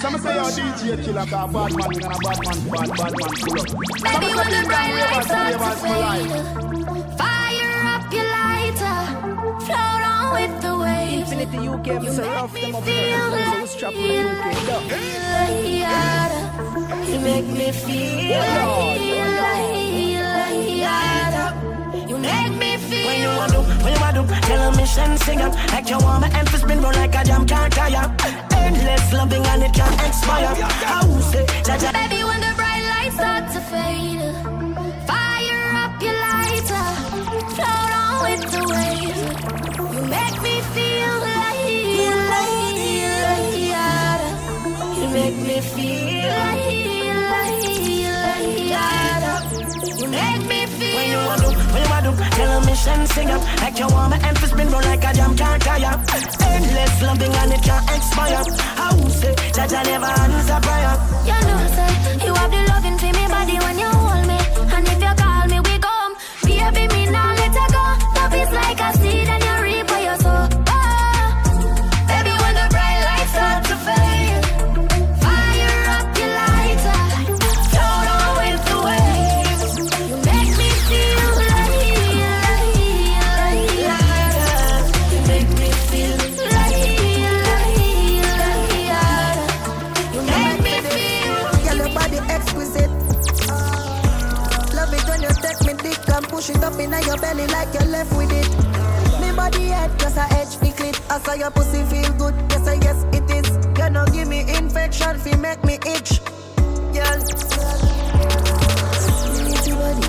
Some say your DJ killer got bad man, and a bad man, bad, bad man pull up. Baby, when the bright lights start to fade, fire up your lighter, float on with the waves. Infinity UK, You Mr. make Ruff, me them up feel there. like Who's trapping in the UK? Duh. You make me feel like You make me feel When you want do, when you want do, tell a mission sing up Like you want my emphasis spin roll like a jam can't tire Endless loving and it can't expire How say, Baby, when the bright lights start to fade, fire up your lighter, float on with the waves. You make me feel like, like, like, you make me feel like, like, like, you make me. When you want do, when you want do, tell a mission sing up. Like you want my emphasis spin roll like a jam can't tire Endless loving and it can't expire. How say, Jaja never answer prayer? You know, say you have the loving for me body when you belly like you're left with it. Me body head just a edge fi clit. I saw your pussy feel good. Yes, I yes it is. You know give me infection fi make me itch. Girl, Little body,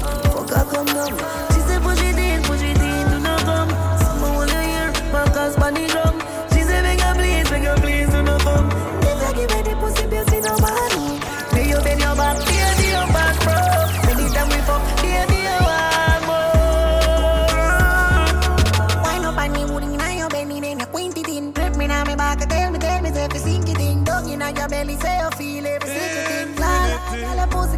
fuck come down. She said push it in, push it in, do not come. Someone wanna hear back Spanish drum. Back, tell me, tell me, if you sink it in. Your belly, say you feel every single thing. Pussy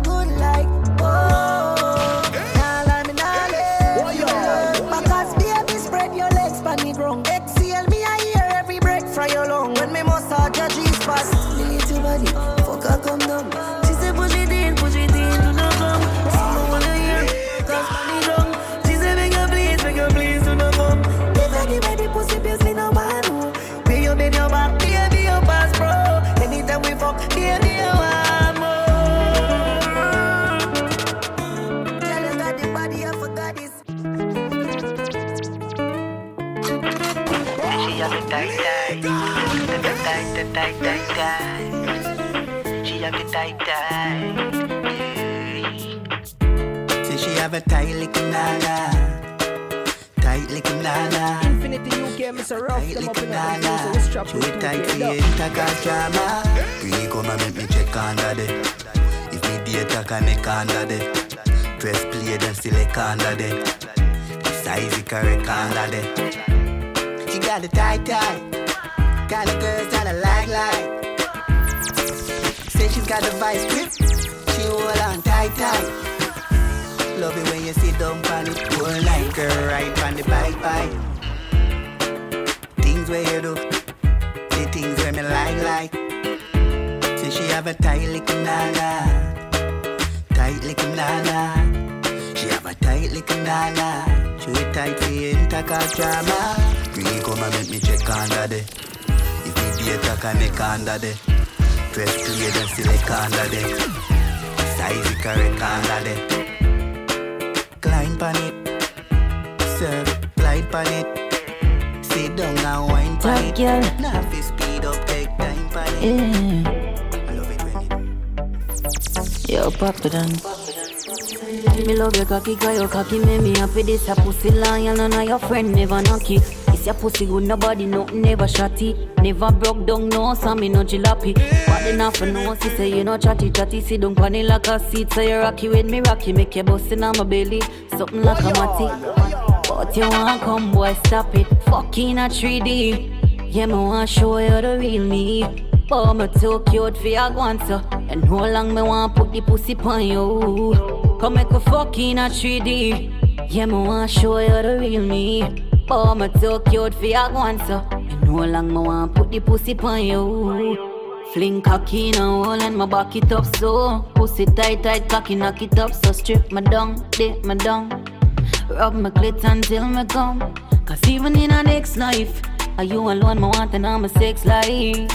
a tight little nana, tight little nana. Infinity UK, Mr. Ruff, Tight them up in the trapping She in the tight for you, a drama. Really come and make me check under there. If me data can make under there. Press play then select under there. The size is correct under there. She got the tight tight. Kind of girls that I like like. Say she's got the vice grip. She hold on tight tight. Love it when you sit down on it. Hold like her right on the bike bike. Things where you do. The things where me like like. Say she have a tight little nana. Tight little nana. She have a tight little nana. She it tight for you, intercast drama. Really come and make me check under there. If me data can make under there. Press play then select under there. Size is correct under there. Pan it. Serve, glide pan it. Sit down and wine pan it. girl. Now fi speed up, take time pan it. Yeah. I love it when it Yo, pop it on. Me love your cocky, cause your cocky make me happy. This a pussy lion, and of your friend never knock it. This your pussy good, nobody nothing never shotty. Never broke down, no, so me no jalopy. But half a know, she say you no chatty chatty. Sit down it like a seat, so you rocky with me rocky. Make your bustin' on my belly, something like a matty. But you want come, boy, stop it. Fucking a 3D. Yeah, me want show you the real me. But me too cute for your guanto And how long me want put the pussy pon you Come make a fuck in a 3D Yeah, me want show you the real me But me too cute for your guanto And how long me want put the pussy pon you Fling cocky now, hold and my back it up so. Pussy tight, tight, cocky, knock it up so. Strip my down, dip my down. Rub my clit until me come. Cause even in a next life, are you alone, my want and I'm a sex life.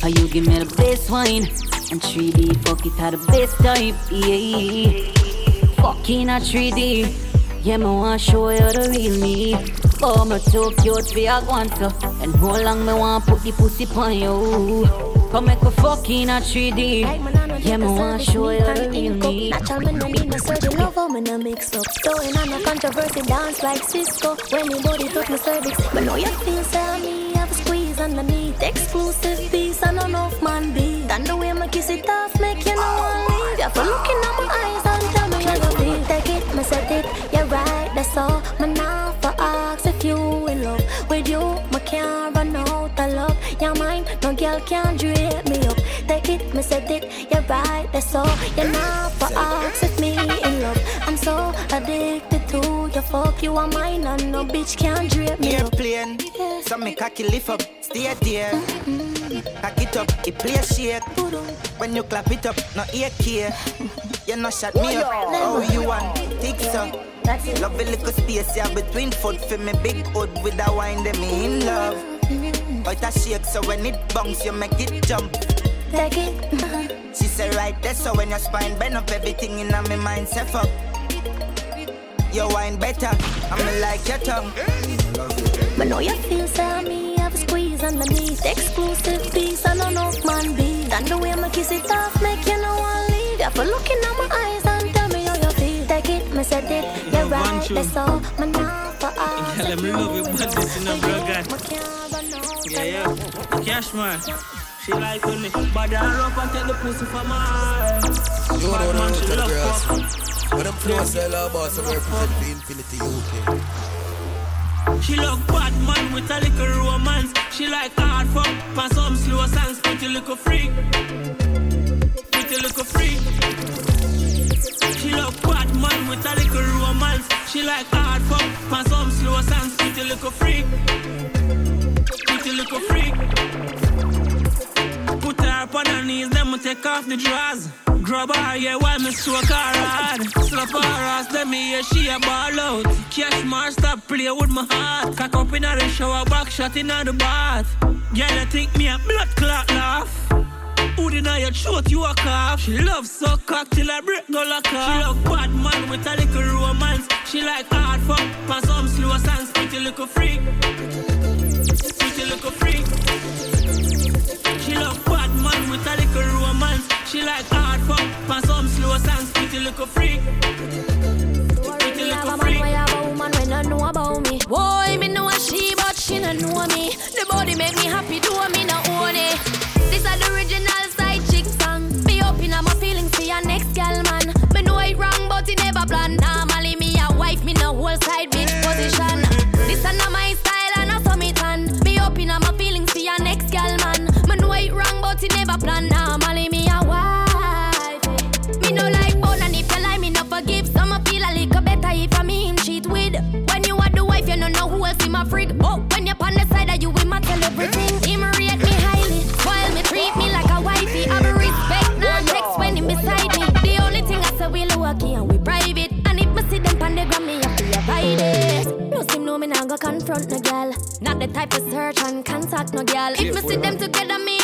Cause you give me the best wine. And 3D, fuck it at the best type, yeah. Fucking a 3D. Yeah, me want show you the real me. Oh, me too cute for your guanto. And how long me want put the pussy on you? Come make a fucking a 3D. Yeah, me want show you the real me. Natural, me no need no surgery. Love how me no mix up. Throwing on no controversy, dance like Cisco. When me body touch my cervix, but know you feel say me have a squeeze underneath. Exclusive piece, I don't know if man be. And the way my kiss it off, make you know I leave. You for looking at my eyes all. Me now for ask if you in love with you. Me can't run out of love. Your mind, no girl can drape me up. Take it, me set it, you're right, that's all. You're not for ask fuck. You are mine, and no bitch can drape me up. Airplane, so me cocky lift up, stay there. Cock it up, it play shake. When you clap it up, no ear care. You no shut me up. Oh, you want thick so? That's it. Love a little space yeah between foot for me big hood with a wine them me in love. But a shake so when it bounce you make it jump. Take it. She say right there so when your spine bend up everything in my mind say fuck. Your wine better, I'm like your tongue. But know you feel say me have a squeeze underneath Exclusive piece, I don't know if man be And the way my kiss it off make you know I leave You for looking at my eyes and tell me how you feel Take it, me said it, you're right, that's all My now for us Girl, me love you, but this is not real guy. Yeah, Yeah, yeah. Cash man. She like when me body her up and take the pussy from her. You know Bad man, what she I'm love girls. fuck. When them flow sell our boss, I represent the Infinity UK. She love bad man with a little romance. She like hard fuck and some slow songs. Pretty little freak. Pretty little freak. She love bad man with a little romance. She like hard fuck and some slow songs. Pretty little freak. Pretty little freak. Put her up on her knees, then me take off the drawers. Grab her, yeah, while me stroke her hard. Slap her ass, then me hear she a ball out. Cash mar, stop play with my heart. Cock up in the shower, back shot in the bath. Girl, you think me a blood clot laugh? Who deny your throat, you a cough. She love suck cock till I break no lock off. She love bad man with a little romance. She like hard fuck, and some slow songs. Pretty little freak. Pretty little freak. With a little romance. She like hard fuck and some slow songs. Pretty little freak. Pretty little freak. know about me. Boy, me know a she, but she don't know me. The body make me happy, plan. Normally me a wife. Me no like bone and if you lie, me no forgive. Some I feel a little better if I me him cheat with. When you are the wife, you no know who else in my freak. Oh, when you're on the side of you, we my tell everything. Him rate me highly, spoil me, treat me like a wifey. I be respect, now text when him beside me. The only thing I say we low key and we private. And if me see them on the gram, me have to avoid it. No me nah go confront no girl. Not the type to search and contact no girl. If me see them together, me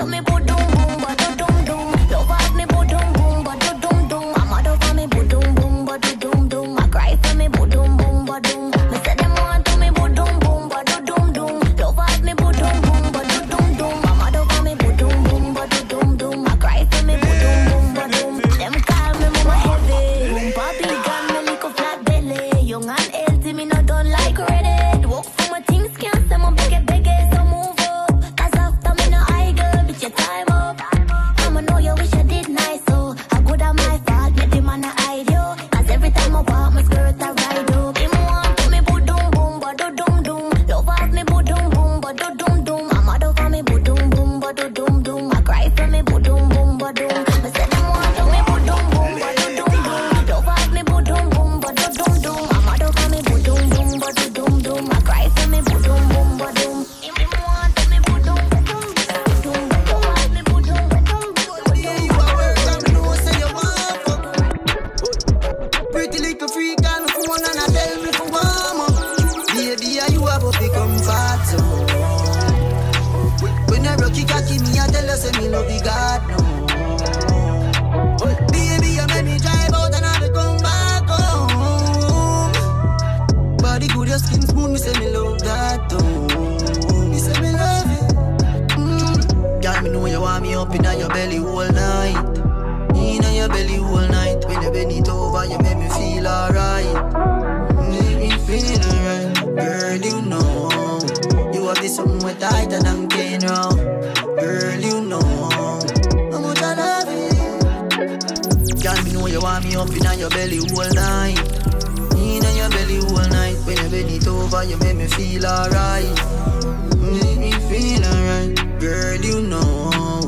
me up in your belly all night. In your belly all night. When you bend it over, you make me feel alright. Make me feel alright. Girl, you know.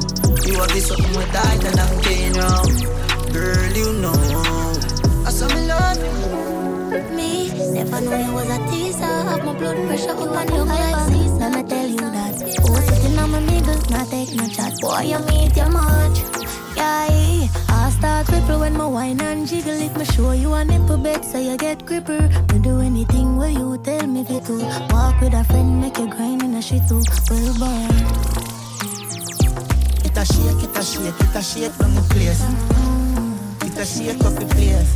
You have this something way tighter than cane round. Girl, you know. I saw me love. Me, never know you was a teaser. Have my blood pressure up and look like Caesar. Let me tell you that. Oh, sitting on my middle, not take no chat. Boy, you meet your much. Yeah, start cripple when my wine and jiggle. If me show you a nipple bed, so you get gripper. Me do anything where you tell me to do. Walk with a friend, make you grind in a shit too. Well, boy. It a shake, it a shake, it a shake down the place. It a shake up the place.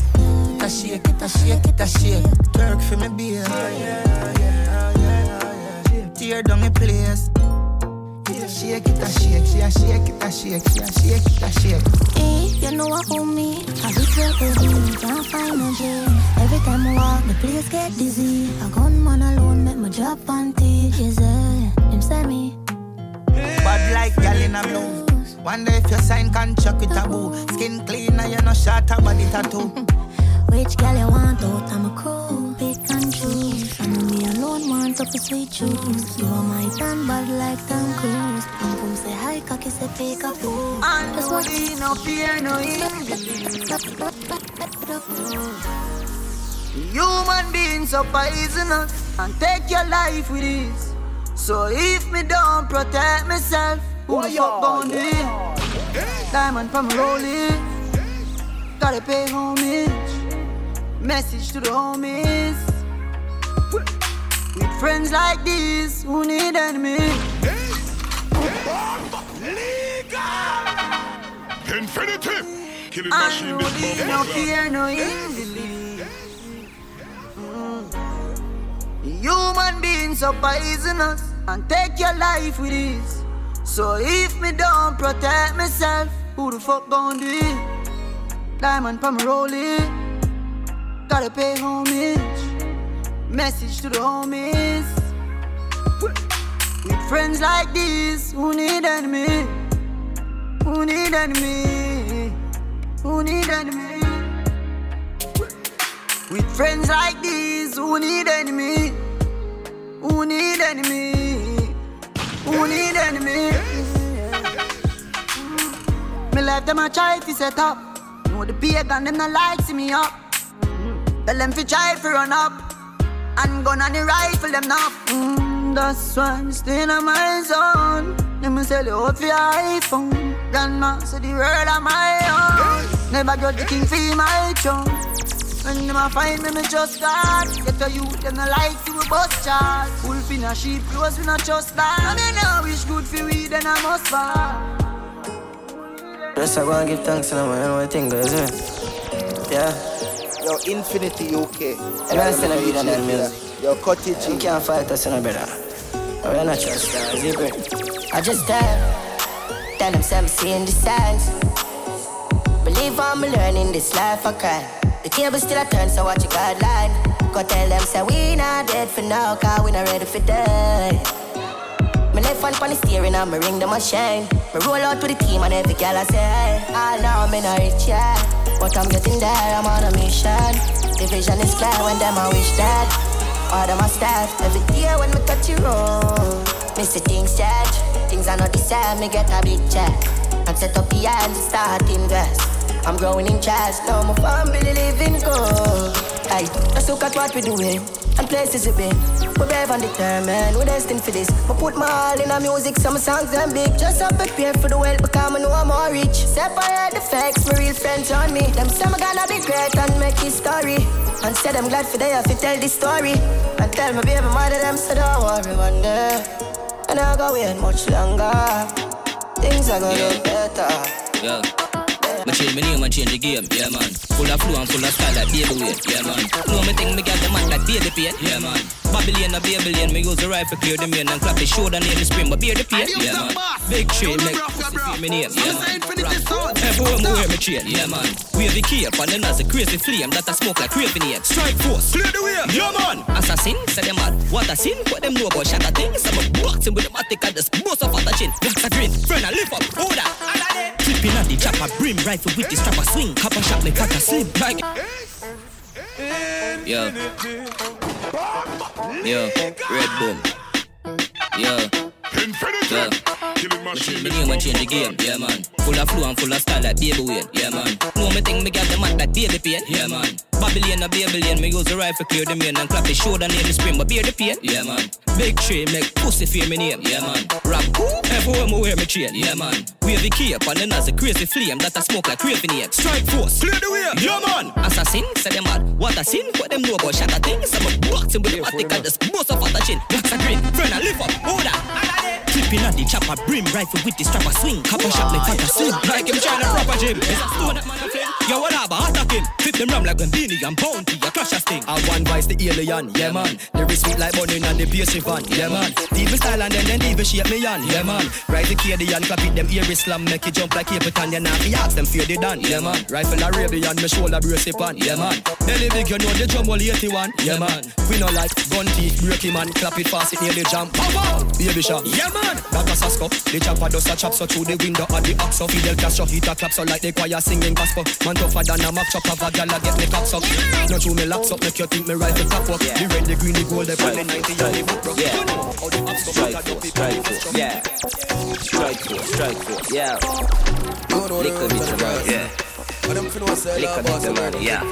It a shake, it a shake, it a shake. Twerk for me, beer. Tear down the place. It shake, it a shake, she a shake, it a shake, she a shake, it a shake. Eh, you know what owe me? I be heavy, can't find no jail. Every time I walk, the place get dizzy. A gunman alone make my drop panty. Yes, eh, him say me. Bad like gal in a blue. Wonder if you sign contract with a boo. Skin clean and you no short a body tattoo. Which girl you want out? I'm a crew, pick and choose. I know me alone want up a sweet juice. You are my tan bad like Tom Cruise. Pum pum say hi, cocky say pick up boo. And Just watch nobody no fear no envy. Human beings so poisonous and take your life with ease. So if me don't protect myself, who the fuck gon' do it? Diamond from rolling, gotta pay homage. Message to the homies. Friends like these, who need enemies? Infinity. Killing And machine no this no fear, no envy. Mm. Human beings so poisonous and take your life with ease. So if me don't protect myself, who the fuck gon' do it? Diamond from rolling, gotta pay homage. Message to the homies. With friends like these, who need enemy? Who need enemy? Who need enemy? With friends like these, who need enemy? Who need enemy? Who need enemy? Me life them a try to set up. Know the pagan them not like see me up. Tell them fi try fi run up. And the rifle them now. Mm, that's why I'm staying on my zone. Let me sell you out for your iPhone. Grandma say the world of my own. Never got the king for my throne. When them a find me, me just God. Get a youth, them no like see we bust charge. Wolf in a sheep clothes, we not trust that. And me know wish good for we, then I must fall. Just I go and give thanks to them, man. What thing goes? Yeah. Yo, Infinity UK. And I still read that music. Yo, Cottage. You can't fight us, no brother. We're not trust stars, you. I just tell, tell them some seeing the signs. Believe I'm learning this life, I cry. The table still a turn, so watch your guideline. Go tell them, say we not dead for now, cause we not ready for die. Left hand on the steering and me ring them a shine. Me roll out with the team and every girl I say, hey, now me not rich yet. But I'm getting there, I'm on a mission. The vision is clear when them I wish that. All them a start every day when me touch your road. See things change, things are not the same. Me get a big check and set up the hand, start invest. I'm growing in charge, now my family living good. Hey, let's look at what we doing and places we been. We're brave and determined, we're destined for this. We put my all in our music, some songs them big. Just to prepare for the world, because I know I'm more rich. Separate the facts, my real friends on me. Them say I'm gonna be great and make history. And said I'm glad for they have to tell this story. And tell my baby mother them so don't worry one day. And I go wait much longer. Things are gonna get better. Yeah. Me change my name and change the game, yeah man. Full of flow and full of style like Baby Wayne, yeah man. Know me think me got the man like baby pain, yeah man. Babylon a Babylon, me use the rifle clear the main and clap the shoulder name the spring, but bear the pain, yeah man. Big tree make pussy feel me name, yeah man. Everywhere me wear me chain, yeah man. Wavy cape and then as a crazy flame that I smoke like craving ape. Strike force, clear the way, yeah man. Assassin, say them mad. What a sin, what them know about shatter things. I'm a boxing with the matic and the most of a chin. Box a grin, friend I lift up, order. Flipping at the chopper, brim rifle with the strapper swing. Copper shot me cut a slim like. Yo. Yo. Red boom. Yo. Yo. Change the name and change the game, yeah man. Full of flow and full of style like baby Wayne, yeah man. Know me think me got the man like baby pain, yeah man. Babylon a Babylon, me use the rifle clear the main and clap the shoulder name the spring, but bear the pain, yeah man. Big tree make pussy fear me name, yeah man. Rap cool. everywhere me wear me chain, yeah man. Wavy cape and then as a crazy flame that I smoke like craving ape. Strike force, clear the way, yeah man. Assassin, say them mad. What a sin, what them know about shatter things. I'm a boxing with the matic and the most of a chin. Blacks a green, friend I live up, order. Flipping at the chopper, brim rifle with the strap, I swing. Copper shot like a slim. Like him trying to proper gym. Is that stone that man a fling? Yo, what about attack him? Flip them ram like Beenie and bounty. A clash a sting. I one vice the alien, yeah man. Lyrics sweet like bunny and the basic van, yeah man. Deep style and then then deep shape me on, yeah man. Rise the Cadian, clap it them ear slam, make it jump like Capitan, yeah nah. Me ask them fear the done, yeah man. Rifle Arabian, me shoulder brace it on, yeah man. Belly big, you know the drum all 81, yeah man. We no like gun teeth, break him man, clap it fast, it near the jump. Pow wow, baby shot, yeah man. That a Sasko, the chopper does a chop so through the window of the oxo. Fidel Castro hit a clap so like the choir singing gospel. Man tougher than a mock chop of a gal get me cops up. No true me locks up, make you think me rifle top up. The red, the green, the gold, the purple, the 90 and the book broke. Yeah. You know how the ops go Strike back and force, strike force, yeah. Strike force, strike force, yeah. Little bit of money, yeah. Little bit of money, yeah.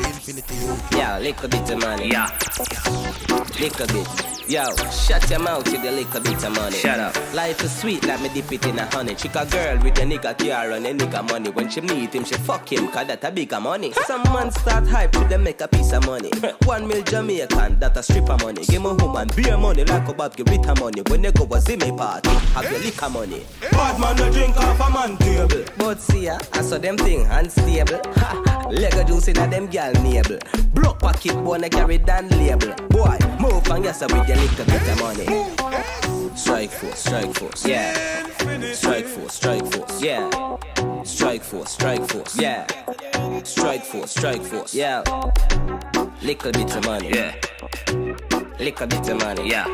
Yeah, little bit of money, yeah. Little bit. Yo, shut your mouth with the little bit of money. Shut up. Life is sweet, let me dip it in a honey. Chick a girl with a nigga car and a nigga money. When she meet him, she fuck him, cause that a bigger money. Some man start hype with them make a piece of money. One mil Jamaican, that a stripper money. Give me a woman beer money like a Bob give her money. When they go a Zimmy party, have your liquor money. Bad man no drink off a man table. But see ya, I saw them thing unstable. Ha, Lego juice in a them gal navel. Broke pocket bone carry down label. Boy, move and yes with your little bit of money. Strike force, strike force, yeah. Strike force, strike force, yeah. Strike force, strike force, yeah. Strike force, strike force, yeah. Little bit of money, yeah. Little bit of money, yeah.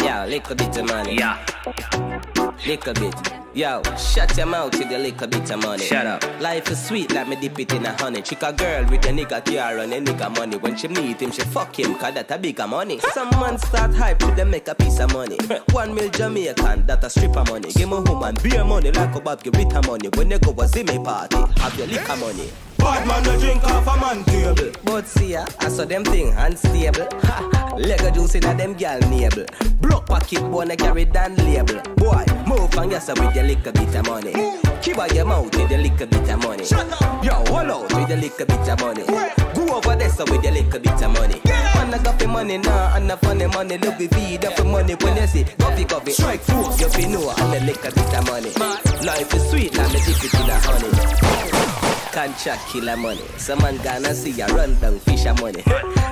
Yeah, little bit of money, yeah. Little bit. Yo, shut your mouth with a little bit of money. Shut up. Life is sweet, like me dip it in a honey. Chick a girl with a nigga car and a nigga money. When she meet him, she fuck him, cause that a bigger money. Some man start hype with them make a piece of money. One mil Jamaican, that a stripper money. Give me woman beer money like a Bob give her money. When they go a Zimmy party, have your liquor money. Bad man no drink off a man table. But see ya, I saw them thing unstable. Ha, Lego juice in a them gal navel. Broke pocket bone carry down label. Boy, move and yes with your little bit of money. Keep out your mouth with your little bit of money. Shut up. Yo, hold out with your little bit of money. Go over there so with your little bit of money. Man, I got the money now, and the funny money. Look the feed up the money when you see coffee coffee. Strike force, you fi know and the little bit of money. Life is sweet, now me dip it in a honey. Contract killer money. Some man gonna see ya run down fisher money.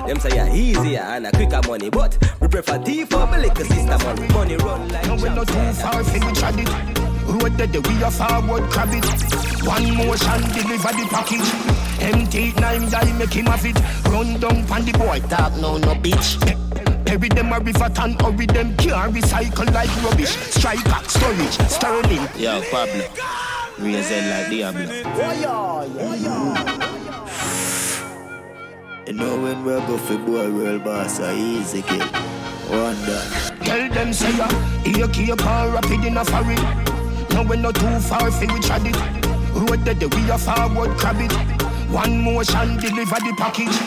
Them say ya easier and a quicker money, but we prefer tea for my little sister money. Money run like No, we not too far, fi we trod it. Road that the we a forward crab it. One motion deliver the package. Empty nine guy make him have it. Run down pan the boy, talk no no bitch. Bury them a river and hurry them can't recycle like rubbish. Strike back storage, sterling. Yo, Pablo. Raise it like Diablo. You know when we go for boy real boss, I easy kill. One done. Tell them say ya, here keep on rapid in a foreign. No we not too far fi we trod it. Road that the we a forward crab it. One motion deliver the package.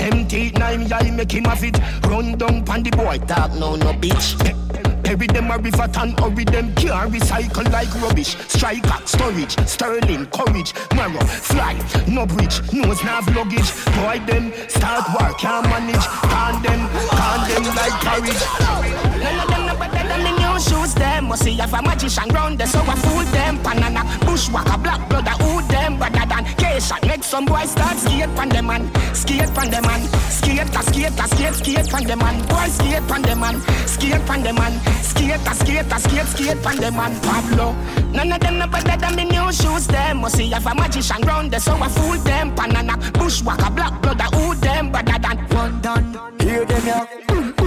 Empty nine guy make him have it. Run down pan the boy, talk no no bitch. Carry them a river tan, hurry them can't recycle like rubbish. Strike at storage, sterling, courage, marrow, fly, no bridge, nose nav luggage. Boy them, start work, can't manage, can them, can them like carriage. None of them them. We see if a magician round there, so I fool them. Panana, bushwalker, black brother, who them brother than K-Shot. Make some boys start skate pan them man, skate pan them man, skate a skate a skate skate pan them man, boy skate pan them man, skate pan them man, skate a skate a skate skate pan them man. Pablo, none of them no better than me new shoes them. We see if a magician round there, so I fool them. Panana, bushwalker, black brother, who them brother than one done. Hear them ya.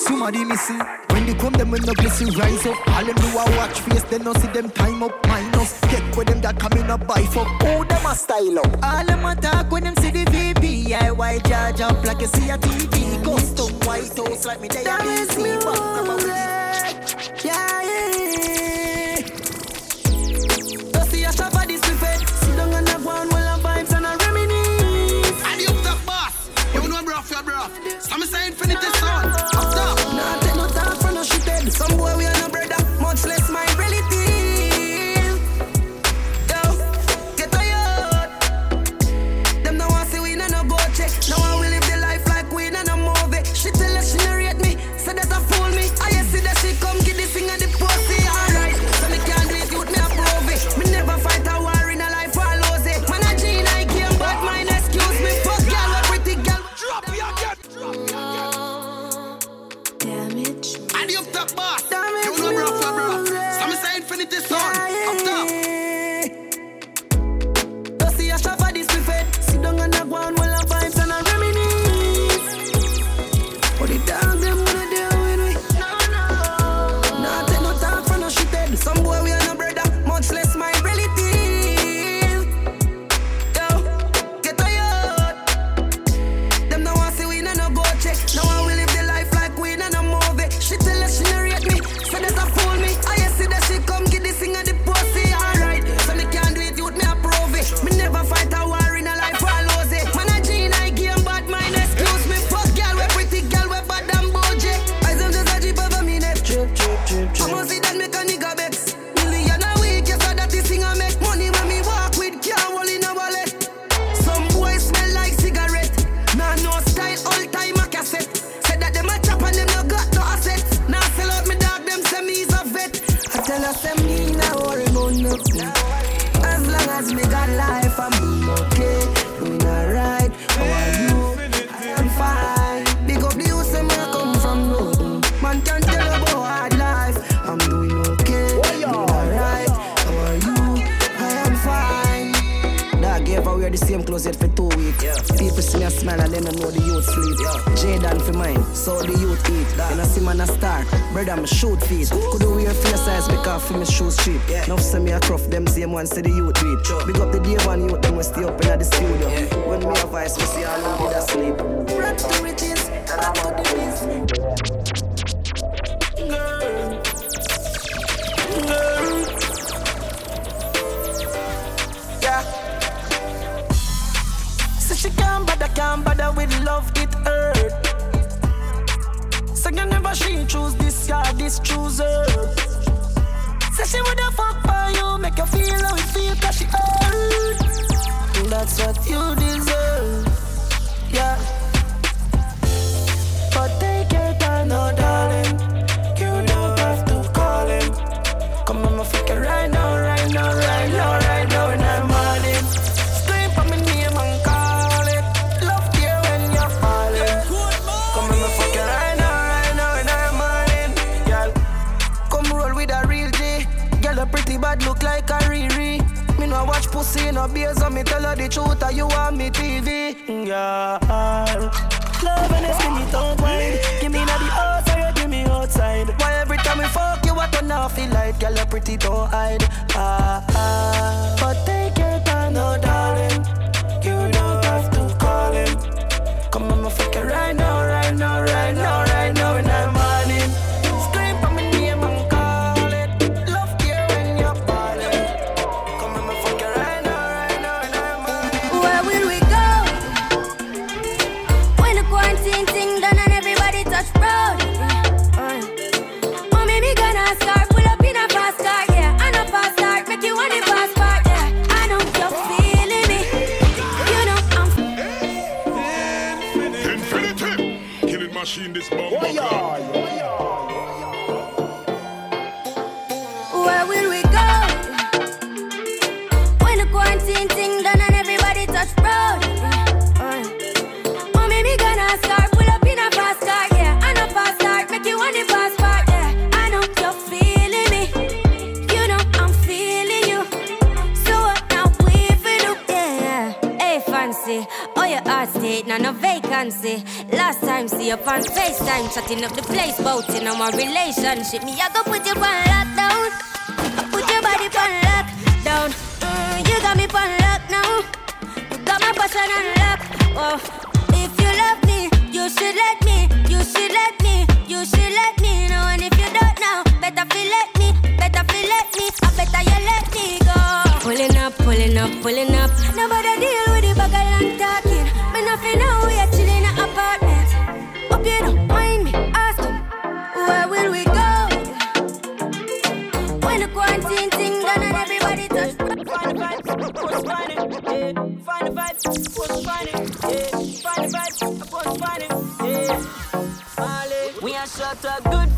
Somebody missing. When they come, them when no you. rise up. All them do a watch face, They no see them time up minus. Get with them that come in a buy for. Oh, them a style up. All them a talk when them see the VPIY charge up like you see a TV. Custom white house like me, they a busy. Come on, bruv. Some say infinity sound. What's up? no beers on me tell her the truth or you want me TV mm, Yeah. Love and it's me don't wine Give me now the outside, you give me outside. Why every time we fuck you I turn off the light? Girl you pretty don't hide. Ah, ah. But See you on FaceTime, chatting up the place, bout in our relationship. Me I go put you on lockdown. Put your body on lockdown. Mm, you got me on lock now. You got my passion on lock. Oh, if you love me, you should let me. You should let me. You should let me know. And if you don't know, better feel let me. Better feel let me. I better you let me go. Pulling up, pulling up, pulling up. Nobody we are shut up, good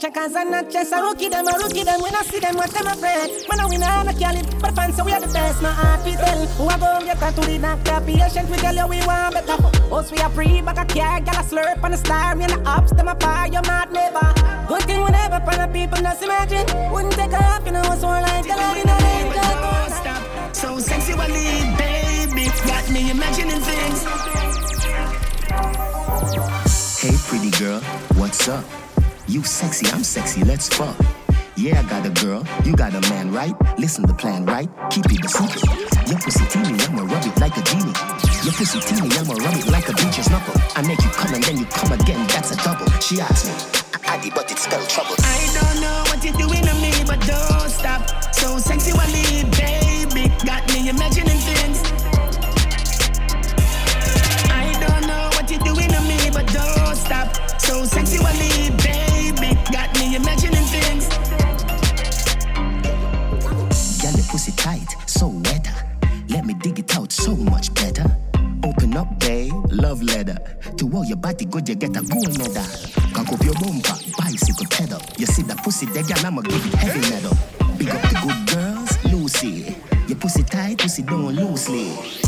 checkers and not chess. I rookie them, I rookie them, when I see them, watch them afraid. Man, I win, I no kill it, but fans say we are the best. My heart we tell, who I go get to the doctor. Patient, we tell you we want better. Us we are free, back a car, gal a slurp on the star. Me and the ups, them a fire, your mouth never. Good thing whenever, for the people just imagine. Wouldn't take off, you know, what's more like the love in a Stop. So sexually, baby, got me imagining things. Hey, pretty girl, what's up? You sexy, I'm sexy, let's fuck. Yeah, I got a girl, you got a man, right? Listen the plan, right? Keep it a secret. Your pussy teeny, I'ma rub it like a genie. Your pussy teeny, I'ma rub it like a beach's knuckle. I make you come and then you come again, that's a double. She asked me, Addy, but it spelled trouble. I don't know what you're doing to me, but don't stop. So sexy, sexually, baby, got me imagining things. Tight, so wetter. Let me dig it out so much better. Open up, babe, love letter. To all your body good, you get a gold medal. Cock up your bumper, bicycle pedal. You see that pussy there, girl, I'ma give it heavy metal. Big up the good girls, Lucy. Your pussy tight, pussy down loosely.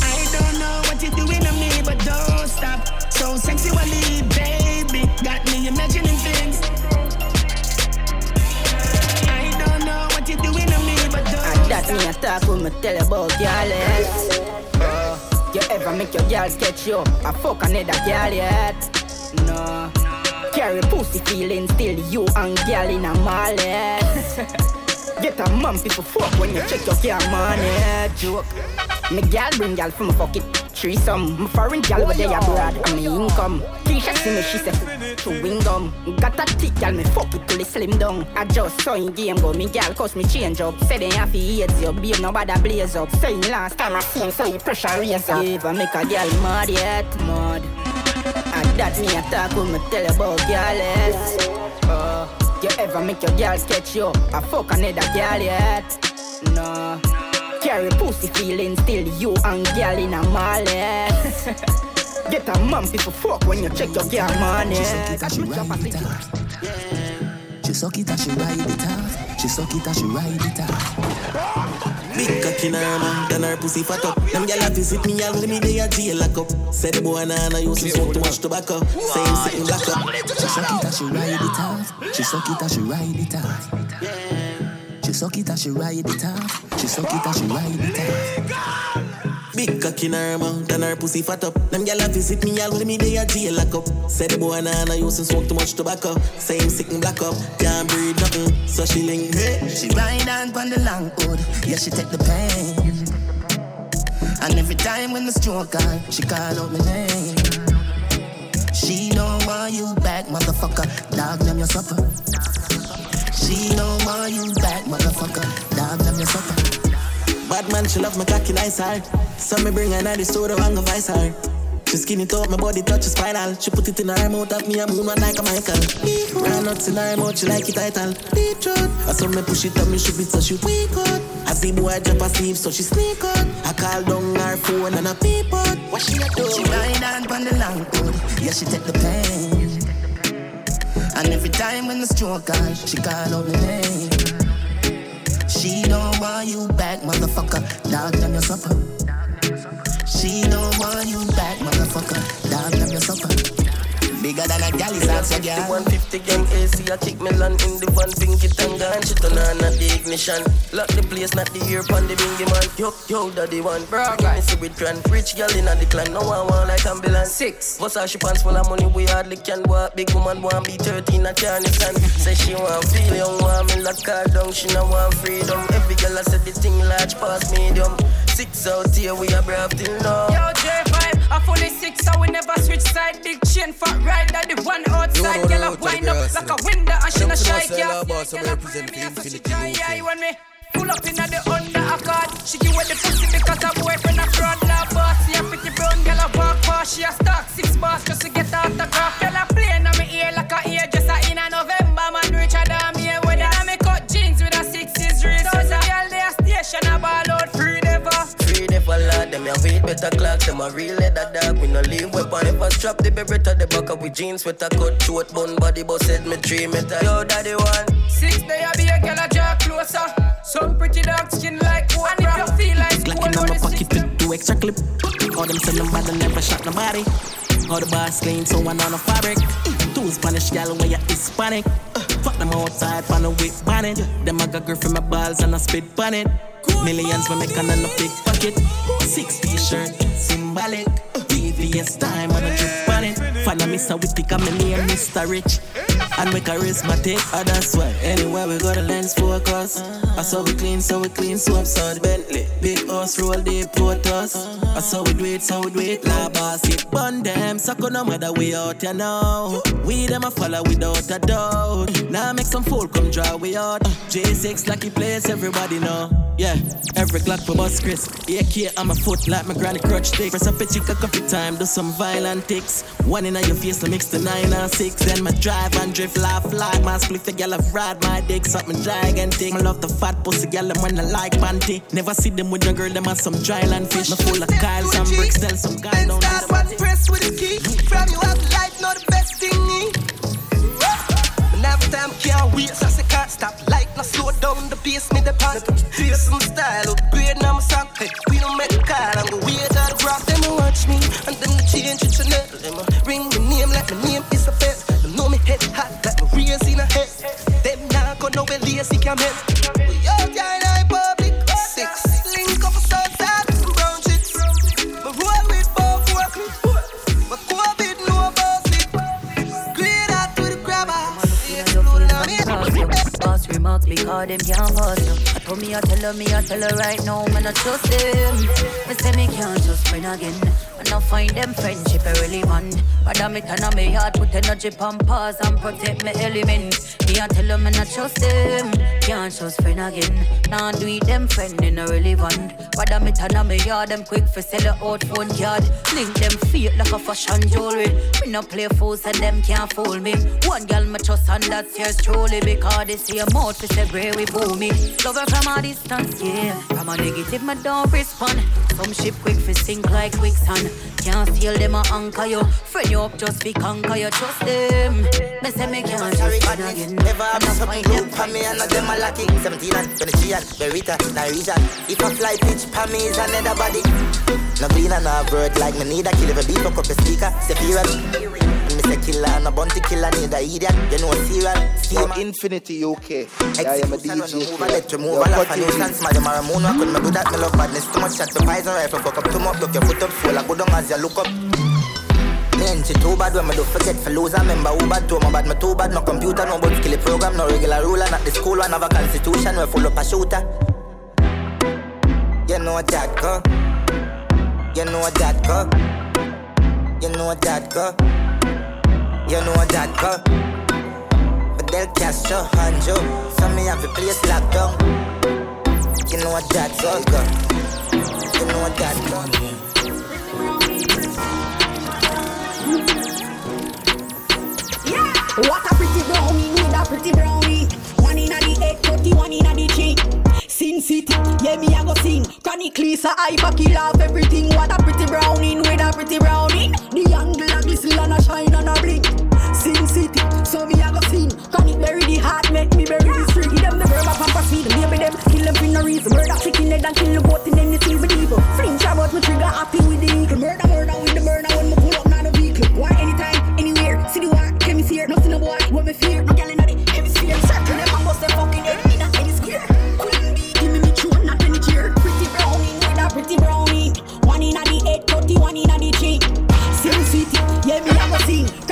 Talk when me tell you about girl yet. Uh, you ever make your girl sketch you? I fuck another girl yet? No. Carry pussy feeling still you and girl in a mall yet. Get a mom people fuck when you check your car money. Joke. Me gal bring gal from a fuck it threesome. My foreign gal where they abroad and me income. Keisha see me, she say to wing gum. Got a thick gal, me fuck it till it slim down. I just in game go, me gal cause me change up. Say they have to AIDS you, babe nobody blaze up. Saying last time I seen so you pressure raise up. I make a gal mad yet, mad. And that me attack when me tell about gals. Uh, you ever make your gal sketch you? I fuck another gal yet? No. Carry pussy feeling still you and gal in a mallet. Get a mom people fuck when you check your gal money. She suck it and she ride it out. She suck it and she ride it out. She suck it and she ride it out. Big cock in her man, then her pussy fat up. Them gyal a visit me all when me dey a jail lock up. Say the boy nah nah used to smoke too much tobacco. Say him sitting black up. She suck it and she ride it out. She suck it and she ride it out. She suck it and she ride it out. She suck it and she ride it out. Big cock in her mouth and her pussy fat up. Them gyal a visit me all when me dey a jail lock up. Say the boy nah nah used to smoke too much tobacco. Say him sitting black up. Can't breathe nothing, so she link. Hey. She ride on the long hood. Yeah, she take the pain. And every time when the stroke on, she call out my name. She don't want you back, motherfucker. Dog them your supper. She don't want you back, motherfucker. Dog them your supper. Bad man, she love my cocky nice hard. So me bring her to the store and go vice her. She skin it up, my body touch spinal. She put it in her mouth, have me a moon one like a Michael. Run nuts in her mouth, she like it title. Deep throat. I saw me push it up, me shoot it so she weak out. I see boy drop asleep, so she sneak out. I call down her phone and a peep out. What she a do? She ride on on the long hood. Yeah, she take the pain. And every time when the stroke on, she call out my name. She don't want you back, motherfucker. Dog them your supper. She don't want you back, motherfucker. Dog them your supper. Bigger than a gal is also The girl. 150 gang AC, I kick melon in the van, pinky tanga, and she turn on at the ignition. Lock the place, not the ear pon the bingy man. Yo, yo, daddy one. Bro, guys, see with trend. Rich girl in the clan, no one want like ambulance. Six. Bust her she pants full of money, we hardly can walk. Big woman want be 13, I can't stand. Say she want feel young, want me lock her down, she no want freedom. Every girl I said the thing large past medium. Six out here, we are brave till now. Yo, J5, I fully six, so we never switch side. Big chain, fat right, that the one outside. Girl, I wind up like a window, and she no shy, yeah. boss, I represent the Infinity Yeah, you want me? Pull up in the under a card. She give away the pussy because her boyfriend a fraud. Love boss, see a pretty brown girl a walk past. She a stock six bars just to get her autograph. Girl a play on me ear like a ear just a in a November. Man richer than me with her. Me cut jeans with a sixties wrist. Those a girl they a station a ball them ya wait better clock, them a real leather dog. We no leave weapon. If I strap the baby to the back of with jeans with a cut short bun body, but said me three meter. Yo, daddy one. Six day I be a girl a draw closer. Some pretty dark skin like one. And if you feel like Glock in my pocket with two extra clip. All them send them bad and never shot nobody. All the bars clean, so one on a fabric. Two Spanish gal where you Hispanic. Fuck them outside, pan a whip bonnet. Them I got girl from my balls and I spit on it. Millions for make on a big pocket. Six t-shirt, symbolic. VVS time and a drip on it. Follow me so we pick my name, Mr. Rich. And make charismatic, oh that's why. Anywhere we go, the lens focus. Ah, I saw we clean, so we clean, so the Bentley. Big house, roll the photos. I ah, saw we do it, so we do it. La boss, it bun them, so no matter we out, you know. We them a follow without a doubt. Now make some fool come draw we out. J6 lucky place, everybody know. Yeah, every clock for bus Chris. AK on my foot like my granny crutch stick. Press up a chick a couple time, do some violent ticks. One in your face to mix the nine and six. Then my drive and drift laugh like my split the gal ride my dick. Something gigantic. I love the fat pussy gal them when I like panty. Never see them with your girl, them have some dry land fish. Me full of Kyle, some bricks, tell some guy down Start one press with the key. From you have life, not the best thing every time can't wait, so I can't stop. Like, no slow down the pace, me the pan. Feel some style, upgrade now my song. Hey, we don't make a call, I'm gonna wait out the graph. Them a watch me, and then they change it to net. Them a ring my name like my name is a raise in a head. Them now go nowhere lazy can help. We out here in high public. Six, link up some brown chicks. But roll with both work. But COVID know about it. Great out to the grabber. Exploding on me. Boss remarks, because them can't you. I told me, I tell her, me, I tell her right now, man, I trust them. Me say me can't trust friend again. And I find them friendship irrelevant. But I'm it and me heart put energy on pause and protect my element. Me I tell them, man, I trust them. Can't trust friend again. Now do it them friend in irrelevant. But I'm it and me yard them quick for sell a out phone card. Link them fake like a fashion jewelry. Me no play fools and them can't fool me. One girl me trust and that's yours truly because they see a mouth to say brave we boom me. Love her from a distance, yeah. From a negative me don't respond. Some ship quick for sink like quicksand. Can't steal them a anchor you. Friend you up just be conquer you. Trust them. Me say me can't trust friend again. Never have something blue for me. And them a lucky 17 and 23 and Berita, Narija If I fly pitch for me is another body. No green and no bird like me need a kill if a beat fuck up a speaker Say me say killer and a bounty killer need a idiot You know serial Yo, Infinity UK Yeah, I'm a DJ Move a let you move a laugh and you can them a moon I couldn't do that me love badness Too much shot to poison rifle Fuck up too much look your foot up full I go down as you look up Man, she too bad when me do forget for lose. I remember who bad to my bad, me too bad. No computer, no but skill program, no regular ruler. Not the school one have a constitution, we full up a shooter. You know that go. You know that go. You know that go. You know that go. But they'll cash your hand, yo. So me have the place locked down. You know that go. You know that go. What a pretty brownie, with a pretty brownie. One in a the eight, thirty, one in a the cheek. Sin City, yeah me a go sing. Chronic Lisa, I back kill off everything. What a pretty brownie, with a pretty brownie. The angle a glisten and shine and a blink. Sin City, so me a go sing. Chronic bury the heart, make me bury the string. Give them the verb of pampas me, the baby them. Kill them for no reason. Murder chicken head and kill the goat in them, you see with evil. Flinch about my trigger, happy with the eagle. Murder, murder with the murder when me pull up, not a vehicle. Why anytime, anywhere, see the war, hemisphere, nothing a boy, what me fear. No gal inna the pretty brownie. One inna the eight, thirty, one inna the cheek. Sin City, yeah me have a sing.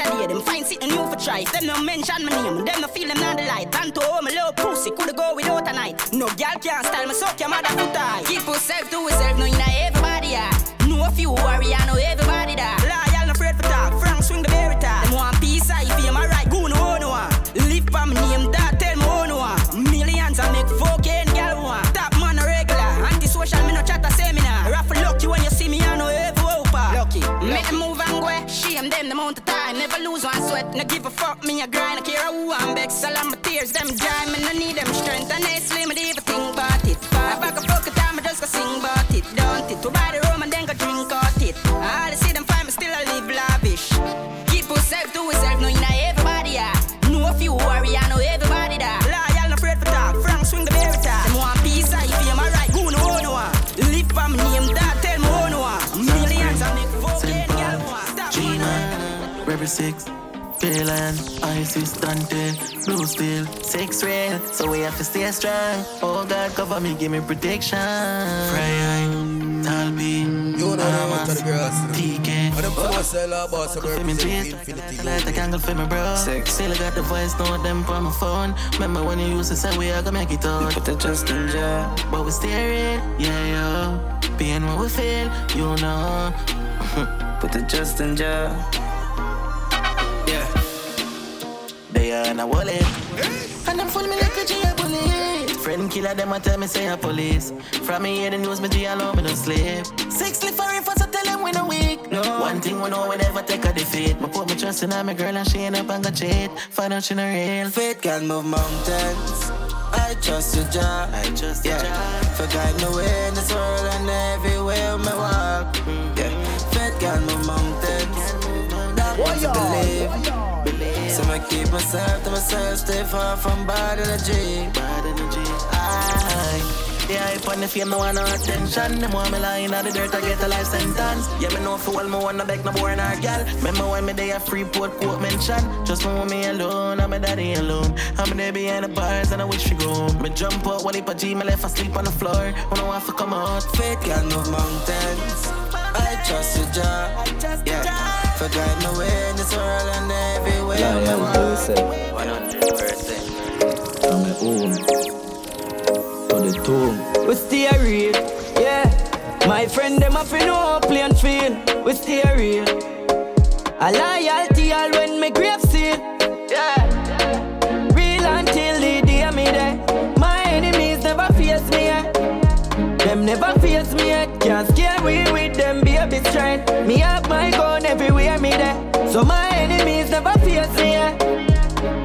Other day, them find something new for try. Them no mention my name, them no feel them not the light. And to home, a little pussy coulda go without a night. No girl can't style me, suck your mother foot high. Keep yourself to yourself, no inna everybody yeah. Know a few warrior, know everybody that. Loyal, no afraid for talk. Frank swing the berry give a fuck, me a grind. I care who I'm back. Salam my tears, them dry. Me no need them strength. And they slim, me even think about it. I back a fuck time, I just go sing about it. Don't it? To buy the room and then go drink out it. I see them find me still I live lavish. Keep yourself to yourself, no inna everybody yeah. Know a few I know everybody that. Loyal, no afraid for talk. Frank swing the berry top. Them want peace, I feel my right. Who no one one. Live for me name, that tell me one one. Millions I make fucking girl one. Stop Gina, Rebel 6, Phelan, Isis, Dante, Blue Steel, Six Rail, so we have to stay strong. Oh God, cover me, give me protection. Fry Talby, You know Anamas, the to the girls. TK. And them for sell our boss, so we're Feel me representing trees, Infinity like the candle for me, bro. Still I got the voice, know them from my phone. Remember when you used to say we are gonna make it out? Put the trust in jail, but we steering, yeah, yo. Being what we feel, you know. Put the trust in jail. They are in a wallet. And them full me like a a G a bullet. Friend killer them a tell me say a police. From me hear the news me G alone me no sleep. Six for if I tell them we no weak. No. One thing we know we never take a defeat. Me put me trust in my girl and she end up and go cheat. Find out she no real. Faith can move mountains. I trust you, Jah. I trust yeah. For guide me way in this world and everywhere me walk. Mm-hmm. Yeah. Faith can move mountains. That what you I keep myself to myself, stay far from bad energy. Bad energy. I The hype on the fame, no want no attention. Them want me lying on the dirt, I get a life sentence. Yeah, me know for well, me wanna beg no born or gal. Remember when me day a free port quote mention? Just me me alone, I'm a daddy alone. I'm there behind the bars and I wish you go. Me jump out while he G, me left asleep on the floor. When I want to come out, faith can move mountains. I trust you, Jah. Yeah. For guide me way in this world and everywhere. Yeah, yeah, 100%. From the home to the tomb. We stay real, yeah. My friend them have no plane feel. We stay real. A loyalty all when me grave seal, yeah. Real until the day me there. My enemies never face me yet. Them never face me yet. Can't scare me with them baby strength. Me have my gun everywhere me there. So my enemies never face me yet.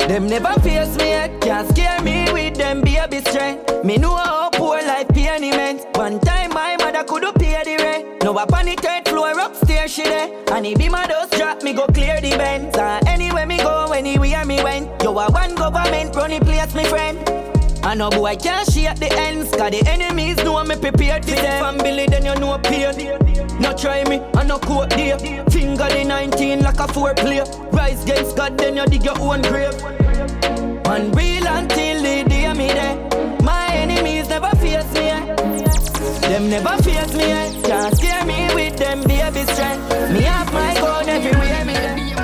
Them never face me yet. Can't scare me with them baby strength. Me know how poor life pain immense. One time my mother could pay the rent. Now up on the third floor upstairs she there. And if be my dust drop, me go clear the bends. And anywhere me go, anywhere me went. Yo, a one government run the place, me friend. I know boy can't shake the ends Cause the enemies know me prepared for them. Family then you know pain No try me, I no quote there. Finger the 19 like a four player Rise against God then you dig your own grave. Man real until the day me there. My enemies never face me. Them never face me. Can't scare me with them baby strength. Me have my gun everywhere me. there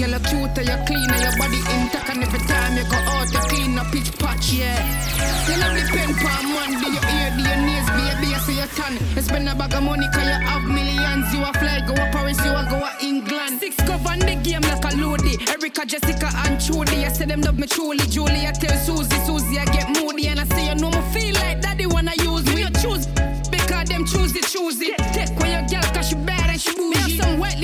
you look cute, you clean, and your body intact, and every time you go out, you clean up pitch patch, yeah. You know depend on man, do your ear, do your nails, baby, I see your tan. You spend a bag of money, cause you have millions. You a fly, go a Paris, you a go a England. Six govern the game like a loady. Erica, Jessica, and Trudy. I say them love me truly. Julie, I tell Susie, Susie, I get moody, and I say you know me feel like daddy wanna use me. You choose because them choose the choose it. Take when your girl, cause she bad and she bougie. Me have some white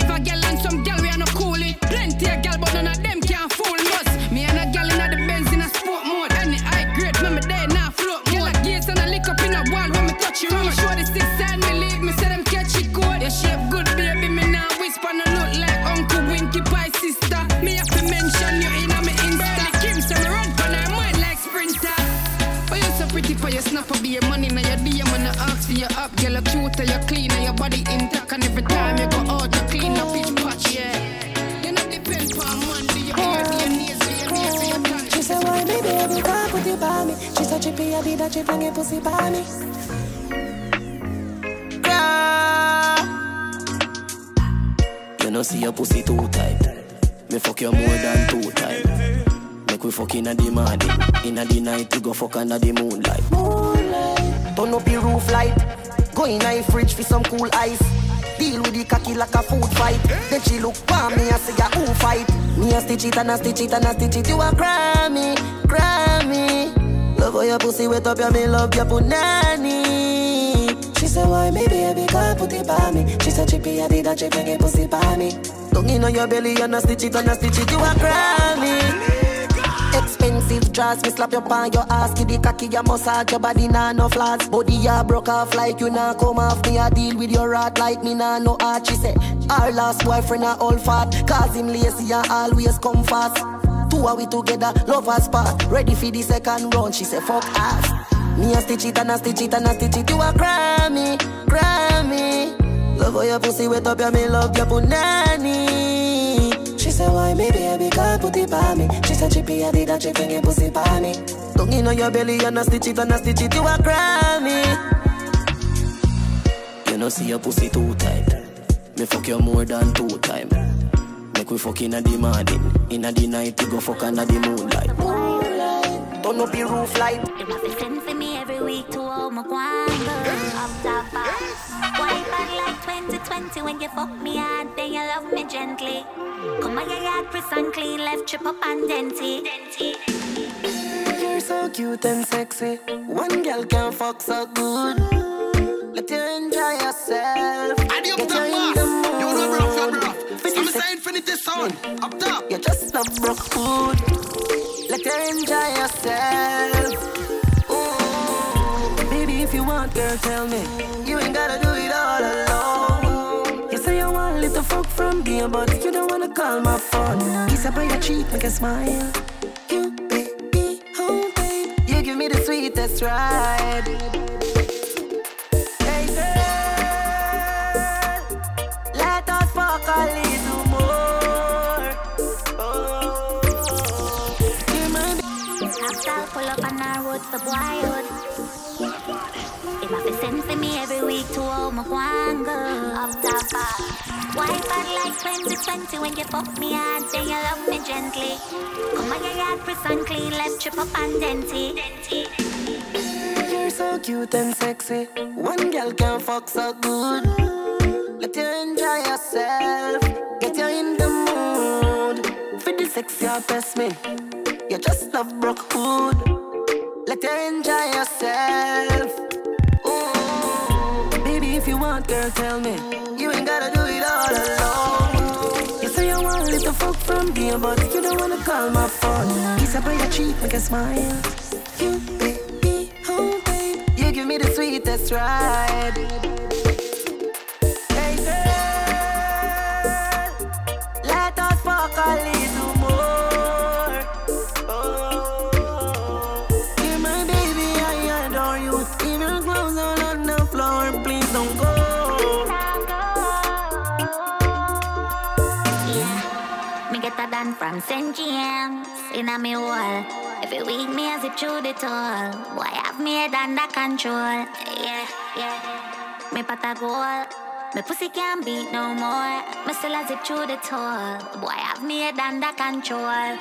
when me touch you. Me show the six side me leave, me say them catch it good. Your shape good, baby, me now whisper no look like Uncle Winky Pie sister. Me have to mention you in a me Insta. Kim say me run for her mind like sprinter. But you so pretty for your snap be your money now your DM when I ask for your up. Girl, you cute and you clean and your body intact and every time you go out you clean up each patch, yeah. You know depend on man, do you hear, do you knees, do you knees, do you touch? She said, why baby, every time put it by me. She said, chippy, I did that, she bring it pussy by me. Your pussy too tight. Me fuck you more than two times. Make we fuck inna the morning, inna the night we go fuck under the moonlight. Moonlight. Turn up the roof light. Go in the fridge for some cool ice. Deal with the cocky like a food fight. Then she look for me and say, who fight? Me a stitch it and a stitch it and a stitch it. You a Grammy, Grammy. Love how your pussy wet up, yeah, me love your punani. She said, why me baby, girl, put it by me. She said, chippy, I did that, she bring it pussy by me. Tongue in on your belly and a stitch it and a stitch it. You a Grammy. Expensive dress, me slap your pan, your ass, give the cocky, your massage, your body nah no flaws. Body ya broke off like you nah come off. Me a deal with your rat like me nah no art. She say, our last boyfriend a all fat, cause him lazy and always come fast. Two are we together, lovers part, ready for the second round. She say, fuck ass. Me a stitch it and a stitch it and a stitch it. You a Grammy, Grammy. Love how your pussy wet up, yeah, me love your punani. She said, why me baby, girl, put it by me. She said, chippy, I did that, she it pussy by me. Tongue in your belly and a stitch it and a stitch it. You a Grammy. You know see your pussy too tight. Me fuck you more than two time. Make we fuck inna the morning, inna the night we go fuck under the moonlight. Moonlight. Turn up the roof light. Week to all my guango. Up top box. Wipe back like 2020 when you fuck me hard, then you love me gently. Come on, your yard crisp and clean, left chip up and denty. You're so cute and sexy. One girl can fuck so good. Let you enjoy yourself. Adi up Get top, you in the boss. mood. You know rough, you're rough. I'm saying infinity sound. Up top. You just love broke food. Let you enjoy yourself. Want, girl, tell me. You ain't gotta do it all alone. You say you want a little fuck from me, but you don't wanna call my phone. Kiss up on your cheek, make a smile. You, baby, oh babe, you give me the sweetest ride. Hey girl, let us fuck a little more. Oh. Every week to home, I want go up top bar. Why bad like 2020 when you fuck me hard, then you love me gently. Come on, your yard press and clean, left trip up and denty. You're so cute and sexy. One girl can fuck so good. Let you enjoy yourself. Get you in the mood. For the sexy best me. You just love broke hood. Let you enjoy yourself. If you want, girl, tell me. You ain't gotta do it all alone. You say you want a little fuck from me, but you don't wanna call my phone. Kiss up on your cheek, make a smile. You, baby, oh babe, you give me the sweetest ride. Hey girl, let us fuck a little a done from in a me wall. It weak me as it through the all. Boy, have me head under control. Yeah, yeah. Me pot a goal. Me pussy can't beat no more. Me still a zip through the toll. Boy, have me head under control.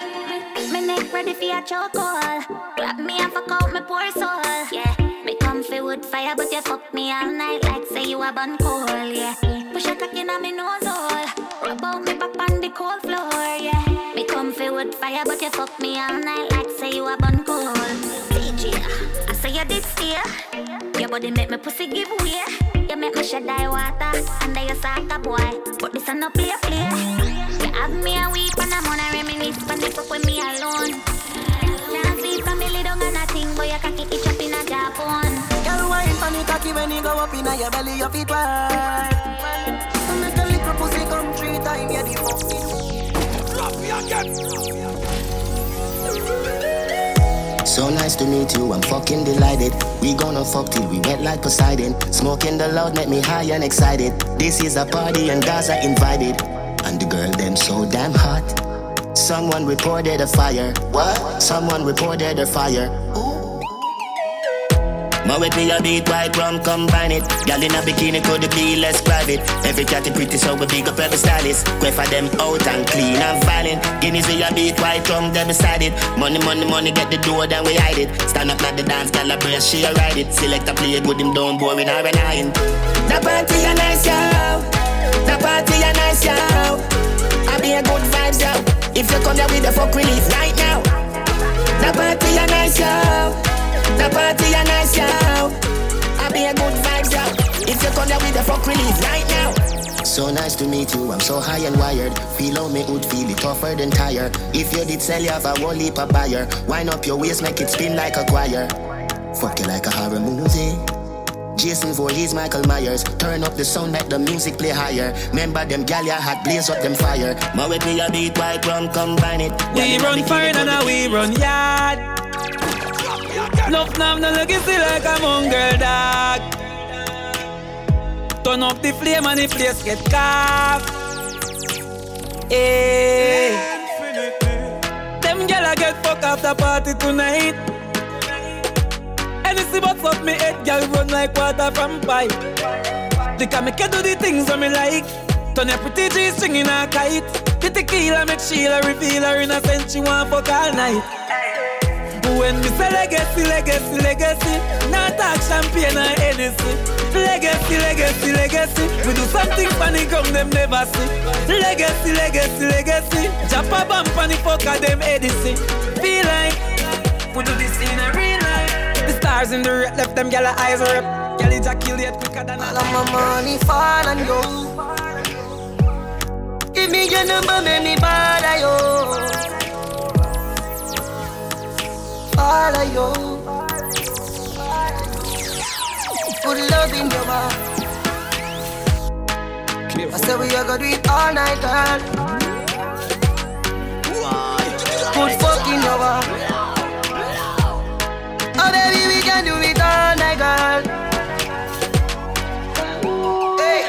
Me neck ready for a chokehold. Grab me and fuck out me poor soul. Yeah. Me comfy wood fire, but you fuck me all night like say you a bun cold. Yeah. Push a cock inna me nose hole. Rub out me back on the cold floor. Yeah. Wood fire, but you fuck me all night like say you a bun cold. DJ, I say you did steer. Your body make me pussy give way. You make me shed die water under your soccer boy. But this a no play play. You have me a weep and I'm on a reminisce when they fuck with me alone. Can't see from me lay down on a thing, boy you cocky itch up in a Japan. Girl, wine for me cocky when you go up in your belly, your feet wide. So nice to meet you, I'm fucking delighted. We gonna fuck till we wet like Poseidon. Smoking the loud make me high and excited. This is a party and Gaza invited. And the girl them so damn hot. Someone reported a fire. What? Someone reported a fire. Ma with me a beat white rum combine it. Girl in a bikini could be less private Every cat is pretty so we big up every stylist. Quay for them out and clean and violent. Guineas with a beat white rum them beside it. Money money money get the door then we hide it. Stand up at the dance girl a brace she a ride it. Select a play good him don't boring or iron The party a nice yo The party a nice yo I be a good vibes yo If you come here with the fuck relief right now. The party a nice yo the party a nice, yo. I be a good vibes, yo. If you come here with the fuck relief right now. So nice to meet you, I'm so high and wired. Feel how me would feel it tougher than tire. If you did sell, you have a whole heap of buyer. Wind up your waist, make it spin like a choir. Fuck you like a horror movie. Jason Voorhees, Michael Myers. Turn up the sound, make the music play higher. Remember them gal ya had blaze up them fire. Ma with me a beat white rum, combine it. We run fire and now we run yard. Love now no legacy like a mongrel dog. Turn up the flame and the place get carved. Eh. Hey. Them gyal get fuck after party tonight. Anything but fuck me head, gyal run like water from pipe. They can make you do the things that me like. Turn your pretty G string in a kite. The tequila make Sheila reveal her innocent. She want fuck all night. When me say legacy, legacy, legacy, not talk champagne and Hennessy. Legacy, legacy, legacy, we do something funny come them never see. Legacy, legacy, legacy, jump a bump and the fucker them Edison. Feel like we do this in a real life. The stars in the red left them gyal eyes are up. Gyal ejaculate quicker than All of my money fall on you. Give me your number, make me bother you all of you. Put love in your mouth. I said we are gonna do it all night, girl. Put fuck in your mouth. Oh baby, we can do it all night, girl. Hey,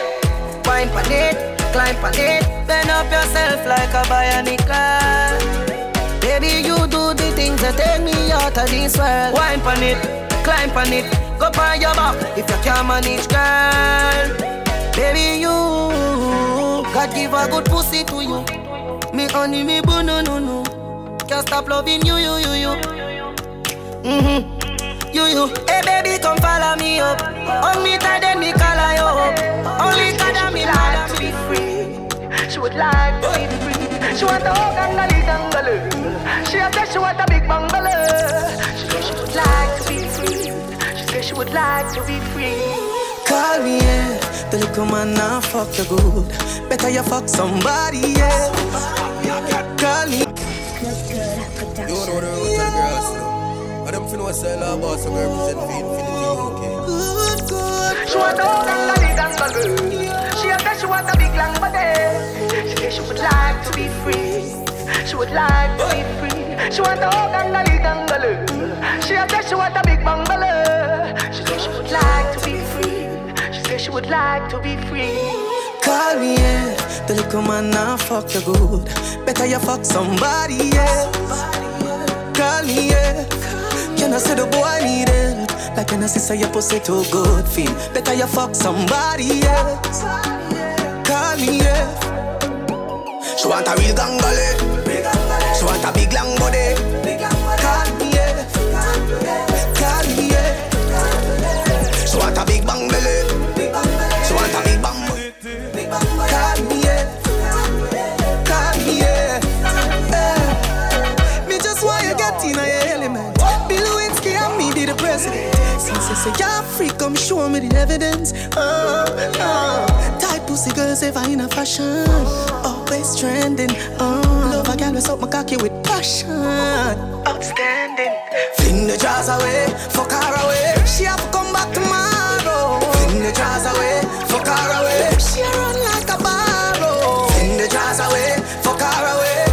wine on it, climb on it, bend up yourself like a bionicle do things that take me out of this world. Wine on it, climb on it, go on your back if you can't manage, girl. Baby, you God give a good pussy to you. Me honey, me boo, no, no, no. Can't stop loving you, you, you, you. Mm-hmm. You, you. Hey, baby, come follow me up. On me tight, then me color you up. Only God me like to be free. She would like to be free. She want a hug and a little She said she want a big bungalow. She said she would like to be free. She said she would like to be free. Call me, yeah. The little man now fuck you good. Better you fuck somebody, yeah. Call me. You know the road to the grass. And them finna say la boss, I'm represent for Infinity UK. Good, good. She want a hug and a little She said she want a big long body. She said she would like to be free. She would like to be free. She want a hug and a little She said she want a big bungalow. She said she would like to be free. She said she would like to be free. Call me, yeah. The little man now fuck you good. Better you fuck somebody, yeah. Call me, yeah. Can I say the boy I need it? Like when I say your pussy too good, feel better you fuck somebody else. Call me, yeah. She want a real gangale. She want a big long body. Show me the evidence. Uh, uh. Tight pussy girls ever in a fashion. Always trending. Uh. Love a with up my cocky with passion. Outstanding. Fling the jars away, fuck her away. She have to come back tomorrow. Fling the jars away, fuck her away. She run like a barrow. Fling the jars away, fuck her away.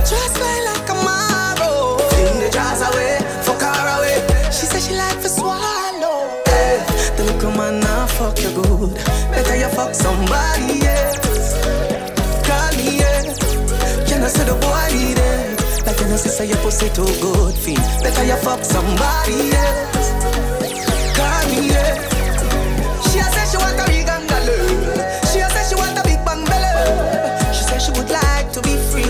Like when say your pussy too good, feel. Better you fuck somebody else. Call me, yeah. She a say she want a big bungalow. She a say she want a big bang belly. She said she would like to be free.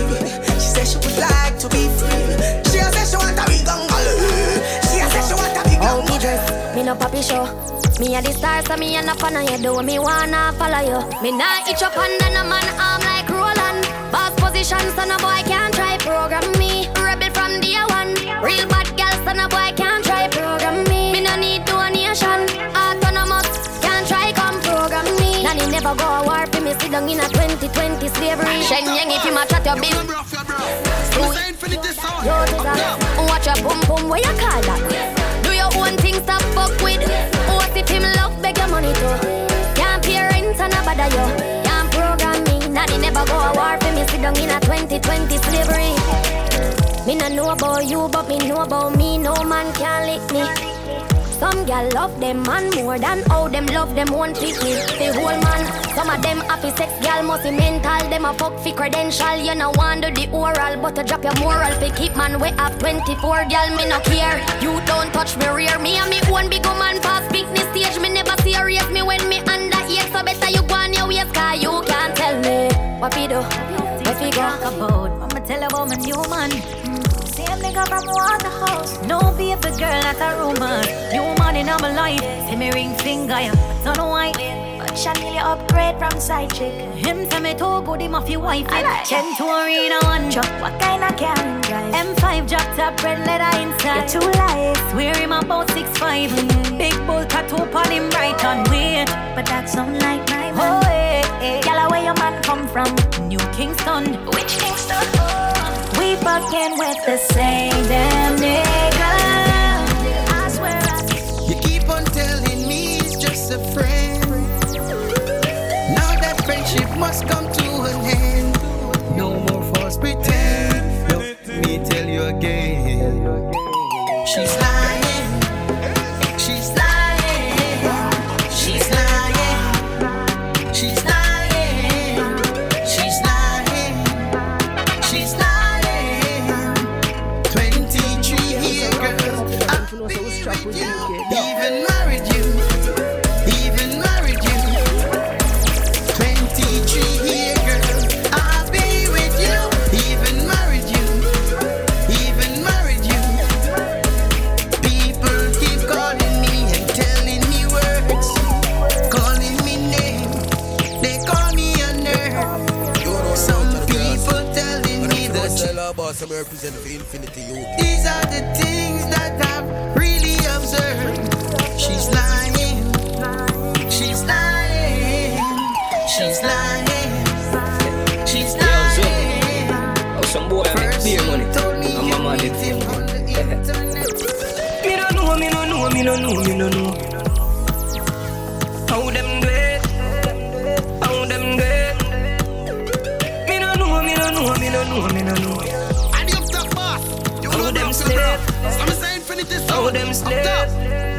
She said she would like to be free. She a say she want a big bungalow. She a say she want a big Oh, me dress, me no papi show. Me a the star, so me a no fan of you. Do me wanna follow you. Me nah itch up under no man arm like Roland. Boss position, so no boy can't try program me. From day one. Real bad girls and no boy can't try program me. Me no need donation. Autonomous, can't try come program me. Nanny never go a war for me. Sit down in a 2020 slavery. Shen yang if you match at your. Yo, Watch your boom boom, where you call that? Do your own thing, stop fuck with. What if him love beg your money too? Can't pay rent and a bother you. Can't program me, nanny never go a war for me. Sit down in a 2020 slavery. Me no know about you, but me know about me. No man can lick me. Some gal love them man more than how them love them one pick me. The whole man, some of them happy sex gal must be mental. Them a fuck fi credential. You no do the oral, but to drop your moral fi keep man we have 24 gal me no care. You don't touch me rear me and me one big woman pass business stage. Me never serious me when me under here. So better you go on your ways, cause you can't tell me what we do. What we go about? I'ma tell about my new man. Same nigga from Waterhouse. No baby girl, that's a rumor. New man in my life. See me ring finger, yeah. Don't know why. But Chanel you upgrade from side chick. Him tell me to good him off your wife. I like Chen to arena one truck. What kind of car drive? M5 drop top red leather inside. You too light. Swear him about six five. Big bull tattoo on him right on weight. But that's sound like my man. Oh, eh, hey, hey. Yalla, where your man come from? New Kingston. Which Kingston? We fucking with the same damn nigga. I swear I You keep on telling me he's just a friend. Now that friendship must come to an end. No more false pretend. No, me tell you again. She's lying. Boss, I'm represent for Infinity UK. These are the things that I've really observed. She's lying. She's lying. She's lying. She's lying. Oh, some boy I make beer money. And my man did fame. Me no know, me no know, me no know, me no know. How them do it? How them do it? Me no know, me no know, me no know, me no know. How them them? I'm saying Infinity How sound. them Up.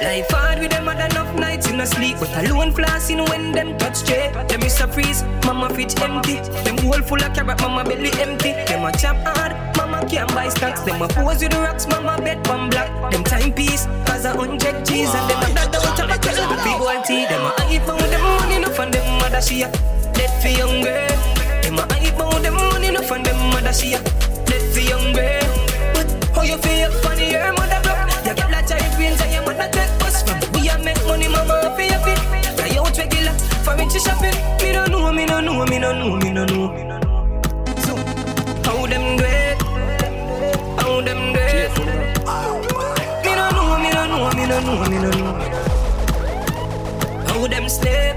Life hard with them had enough nights in a sleep. But alone flossing when them touch straight Them is a freeze, mama fridge empty. Them bowl full of carrot, mama belly empty. Them a chop hard, mama can't buy stocks. Them a pose with the rocks, mama bed one black Them timepiece, cause a hundred G's. And them a that down to the tell the big old tea Them a iPhone, them money enough and them mother she a. Dead for young girl. Them a iPhone, them money enough and them mother she a. Dead for young girl how you feel funny, your mother broke You get lots of brains and your mother take bus from We a make money, mama for your fit Fly out regular, for rich shopping Me don't know, me don't know, me don't know, me don't know So, how them do it? How them do it? Me don't know, me don't know, me don't know, me don't know How them sleep?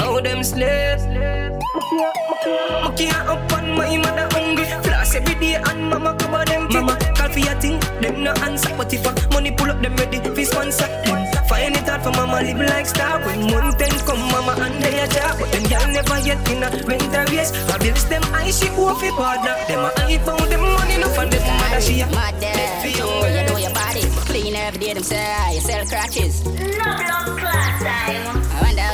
How them sleep? I can't up on my mother hungry. Floss every day and mama cover them Mama. Call for your thing, them no answer. But if a money pull up, them ready for sponsor. Them Find it hard for mama live like star. When month ten come, mama and they a job But them girl never yet in a rent a race. My bills them high, she go for partner Them a eye found them money enough and them mother. She a Mad there, for you young know you know your body. Clean every day, them say you sell crutches. Love, love, class time.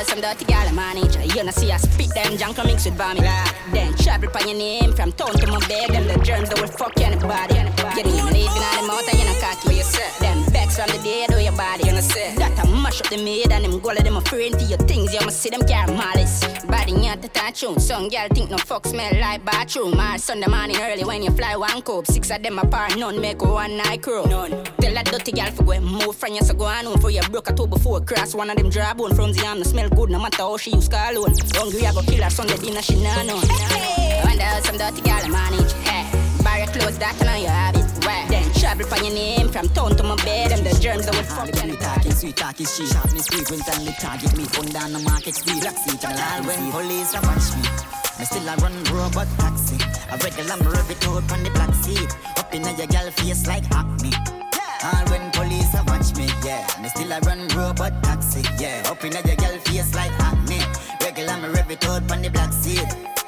I some dirty gal a manage. You know see I spit them junk and mix with formula Then travel by your name from town to my bed. Them the germs that will fuck in You even leave in the mouth and you know cocky Them backs from the dead or your body you know say That I mash up the maid and them go them a friend to your things. You must see them carry malice. Body not the tune. Some girl think no fuck smell like bathroom. Or Sunday morning early when you fly one cope Six of them apart none make one night crew None. Tell that dirty girl for go move from you so go on For you broke a toe before cross. One of them dry bone From the arm no smell good no matter how she use call on. Hungry I go kill her Sunday dinner she nah know. I wonder how some dirty girl manage. Hey. Buy your clothes that you know you have it. Where? Then travel for your name from town to my bed Them the germs that will fuck. Me talking sweet, talking she Shot me frequent and me target me Fund down the market street Black seat and all when police a watch me. Me still a run robot taxi. A regular me rev it out on the black seat. Up in your gal face like acne all when police a watch me, yeah. Me still a run robot taxi, yeah. Up in your gal face like acne. Regular me rev it out on the black seat.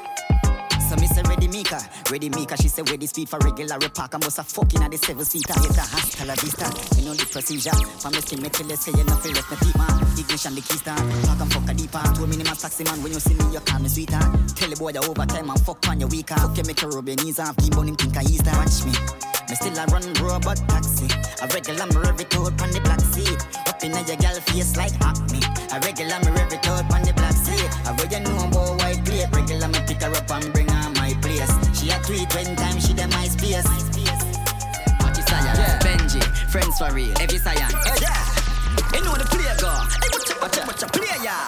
Mika, ready Mika. She say ready speed for regular repack. I must a fucking at the seven seater. Get a hasta la vista. You know the procedure. From the me till they say you nothing left me deep man. Ignition the keys down. Park and fuck a deeper. Two minimum taxi man. When you see me, you call me sweeter. Tell the boy you overtime and fuck on your weaker. Fuck you make you rub your knees off. Keep on him think I ease Watch me. Me still a run robot taxi. A regular me it out on the black seat. Up in your gal face like acne. A regular me it out on the black seat. Way you know about white plate. Regular me pick her up and bring tweet when time she dem my space. Watch it, Science, yeah. Benji, friends for real, every science. Yeah. You know the player go. Hey, watch out, watch out, watch out, player.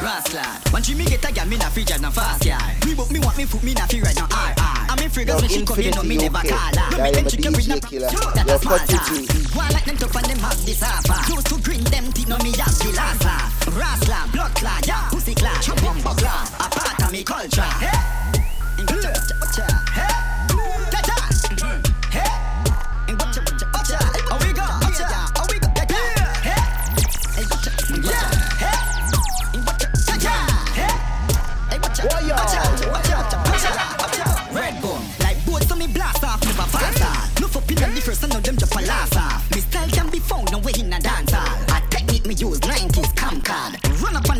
Rascal, one tree me get a gal, me na free jar, na fast car. Me book me want me foot, me na free right now. R R. I'm in free girls when she come, you know me never call her. No me then chicken with no that a small talk. One like them tough and them have this offer. Close to green them teeth, no me have the last laugh. Rascal, blood clot, yeah, pussy clot, chop bumbo clot. A part of me culture. Hey.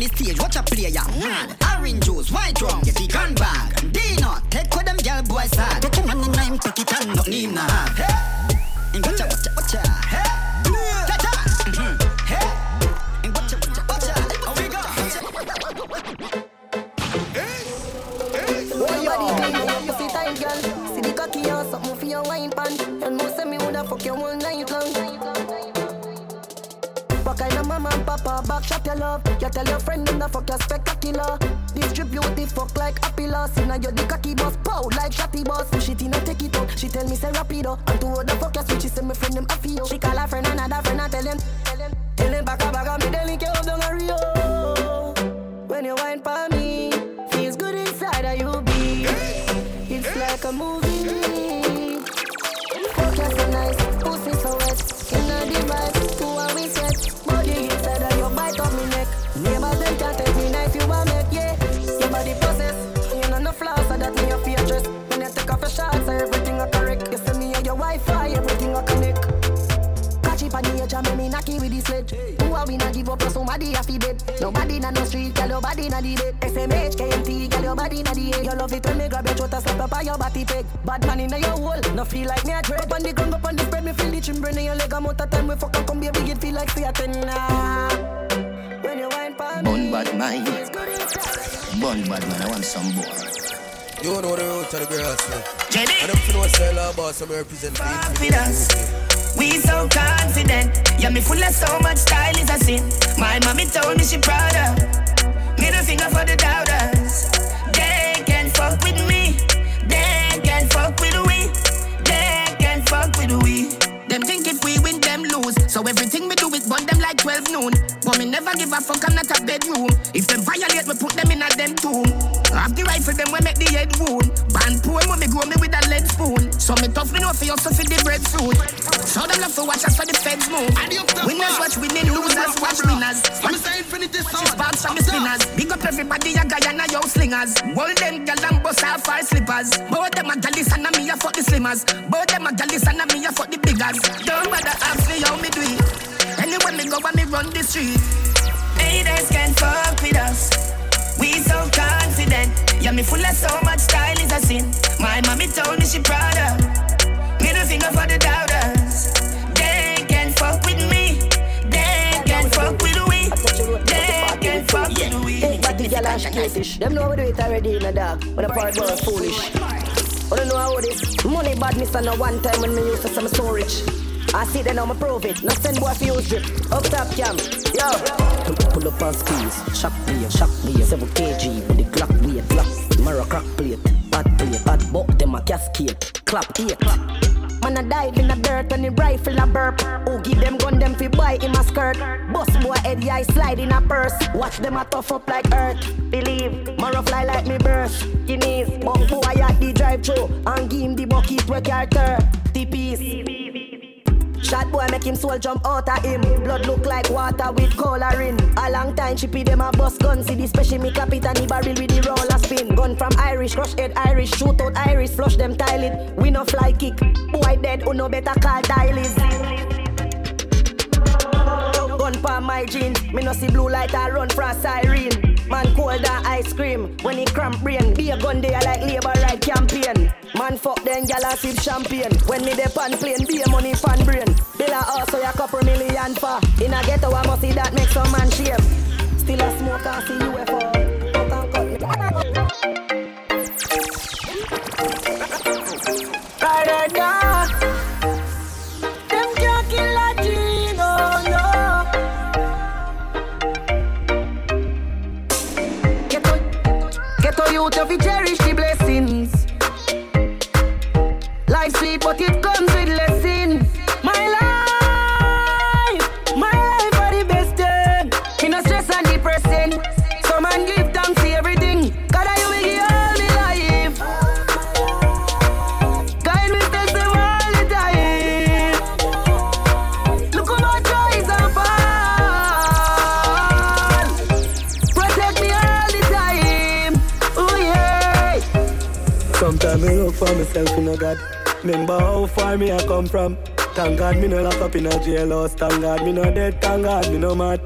The stage, watch a player mad. Orange juice, white rum, get the gun bag. Dino, take what them girl boys sad. Take your money nine, take it and not need na Everybody, a guy and a yo slingers. Hold them gal and bust off our slippers. Both them a gallus and a me a fuck the slimmers. Both them a gallus and a me a fuck the biggers. Don't bother ask me how me do it. Anywhere me go, when me run the street. Haters can fuck with us. We so confident. Yeah, me full of so much style is a sin. My mommy told me she proud of. Middle finger for the doubters. We. Big body girl and skittish. Them know we do it already in the dog. When the part boy foolish. I don't know how this money badness and no one time when me used to some so rich. I see them now me prove it. Not send boy for use drip. Up top cam. Yo. Pull, pull up on skis. Shock me, shock me. 7 kg with the Glock weight. Glock. Mirror crack plate. Hot plate. Hot buck them a cascade. Clap eight. Man a dive in the dirt when the rifle a burp. Who give them gun them fi buy in my skirt. Boss more head yeah slide in a purse. Watch them a tough up like earth. Believe, Mara fly like me burst. Guineas, but boy at the drive through and give him the bucket where carter. TPs. Shot boy make him soul jump out of him. Blood look like water with coloring. A long time chippy them a bust gun. See the special me cap it and the barrel with the roller spin. Gun from Irish, crush head Irish, shoot out Irish, flush them tile it. We no fly kick. Boy dead, who no better call Dialis. Gun pa my jeans, me no see blue light I run from siren. Man cold than ice cream when he cramp brain. Be a gun there like labor right campaign. Man fuck then gal and sip champagne. When me dey pan plane, be a money fan brain. Bill a house so ya couple million for. In a ghetto I must see that make some man shame. Still a smoke and see UFO. Cut and You fi cherish the blessings. Life sweet, but it comes I look for myself in a God. Remember how far me I come from. Thank God me no lock up in a jailhouse. Thank God me no dead. Thank God me no mad.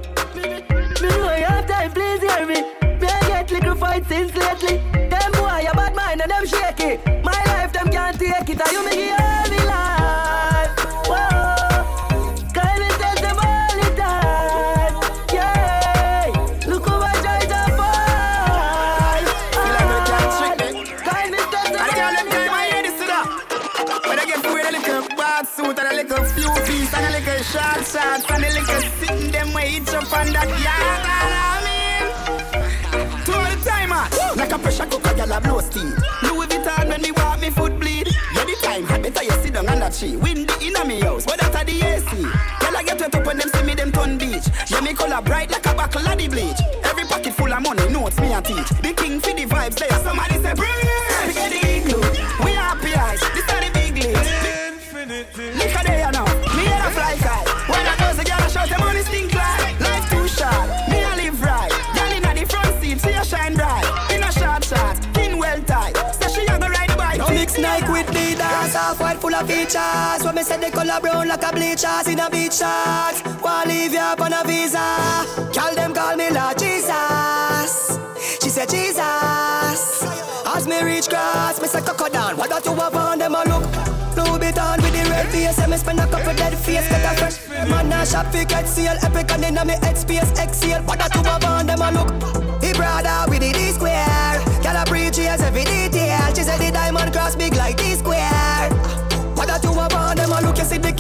On that yeah, To all the time, man. Like a pressure cooker, girl, I blow steam. Louis Vuitton when me walk, me foot bleed. Yeah, the time, hot better you sit down on that tree. Windy in a me house, but that's the AC. Girl, I get wet up when them see me, them turn beach. Yeah, me color bright like a buckle of the bleach. Every pocket full of money, notes me a teach. The king for the vibes, there somebody say, Adidas, half white full of features. When me say the color brown like a bleachers in a beach shorts. Wanna leave you up on a visa? Call them call me Lord Jesus. She said Jesus. As me reach grass, me say coco down. What that you have on them a look? Blue bit on with the red face, and me spend a couple dead face. Get a fresh man a shop fi get seal. Epic and inna me space exhale. What that you have on them a look? He brother with the D square. Girl a preach yes every detail. She said the diamond cross big like D square.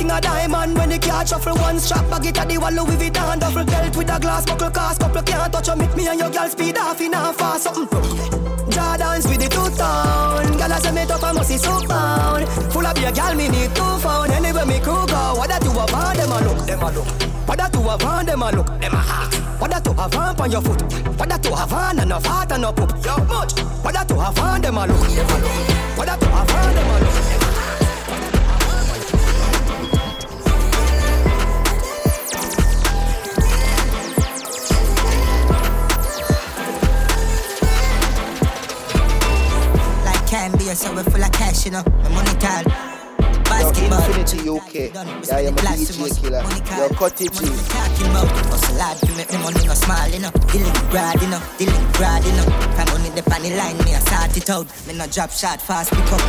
King of diamond when the car shuffle one strap bag it at the one Louis Vuitton duffel belt with a glass buckle cast couple can't touch you. Make me and your girl speed off in a fast something. Jordans with the two tone. Girl I say me tough I must see so pound. Full of beer, girl me need two phone. Anywhere me crew go, what that you have on them a look, them a look. What that you have on them a look, them a hack. What that you have on on your foot? What that you have on and no fat and no poop? Yo much. What that you have on them a look, them a look. What that you have on them a look, Candy, so we full of cash, you know. My money tall. Yo, Basketball. Infinity UK. Yeah, you're my DJ killer. Yo, cut it, G. Hustle hard to make me money no small, you know Dealing grad, you know Dealing grad, you know Can money the on line, me I sort it out Me no drop shot fast, pick up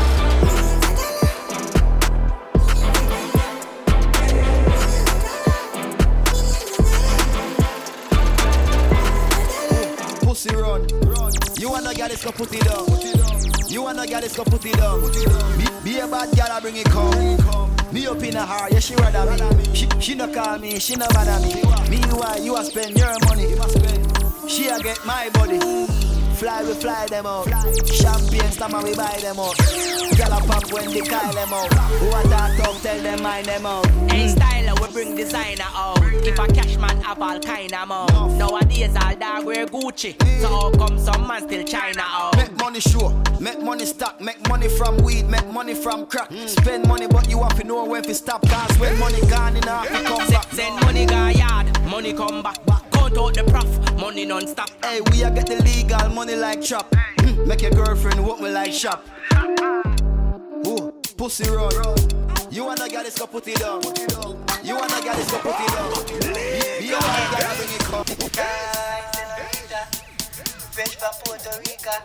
Pussy run. You wanna get this, go put it down. You wanna get this, go put it down. Be, be a bad girl, I bring it come. Me up in a heart, yeah, she rather me. She, she no call me, she no bother me. Me, why you a spend your money? She a get my body. Fly, we fly them out. Champagne, stammer, we buy them out. Girl a pop when they call them out. Who a talk talk, tell them mind them out. Hey, styler, we bring designer out. If a cash man have all kind of mouth. Nowadays, all dog wear Gucci. So how come some man still China out? Make money sure, make money stock, make money from weed, make money from crack. Spend money, but you have to know when to stop. Cause when money gone in half, it come back. Send money go yard, money come back. Count out the prof, money non-stop. Hey, we a get the legal money like chop. Hmm, Make your girlfriend walk me like shop. Ooh, pussy run. You wanna get this, go put it down. You wanna get this, go put it down. Be a bad girl, bring it come. Fresh from Puerto Rica.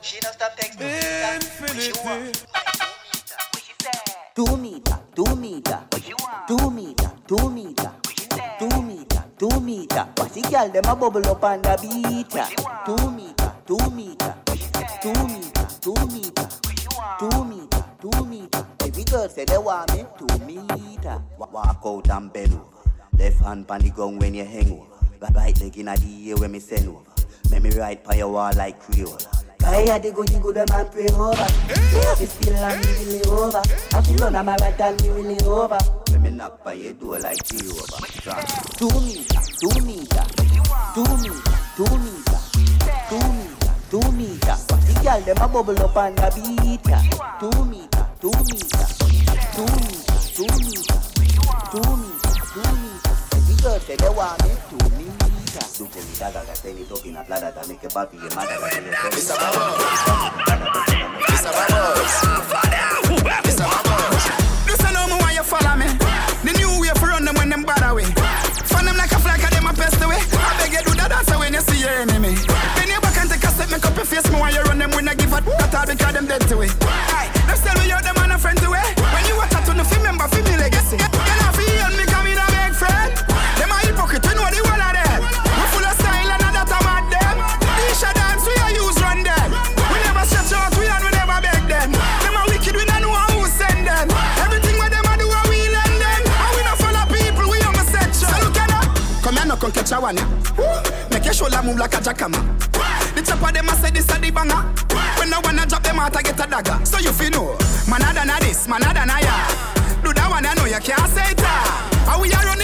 She don't stop texting me. She want. Two meter, two meter, two meter, two meter, two meter, two meter. What's the girl them a bubble up on the beat? Two meter, two meter, two meter, two meter, two meter, two meter. Every girl say they want me two meter. Walk out and bend over. Left hand pan the gun when you hang over. Right- leg inna the air when me send over. Make me right by your wall like Creole. Had to go to go the man pray over. Yeah, me still and me really over. I feel on my right and me really over. Me by your door like Jehovah. Two meter, two meter, two meter, two meter, two meter, two meter. The girl them a bubble up on the beat. ya. Two meter, two meter, two meter, two meter, two meter, two meter. Every girl say they want me two meter. Do for me dagger, I send it up in a bladder that make a baby a mother. It's a This a make up your face. Me why you run them when I give a that all because them dead to it. Aye, them tell me you're the man a friend to it. When you watch you know fi remember fi me legacy. You know fi me come in a big friend. Them a hypocrite, you know the one of them. We full of style and that a mad them. These a dance we a use run them. We never stretch out, we and we never beg them. Them a wicked, we don't know who send them. Everything what them a do, a we lend them. And we not follow people, we on a set show. So look at that. Come here, no come catch a one. Make your shoulder move like a jackhammer. The chopper them a say this a the banger. When I wanna drop them out, I get a dagger. So you feel know, man other than this, man other than ya. Do that one, I know you can't say it. How we are on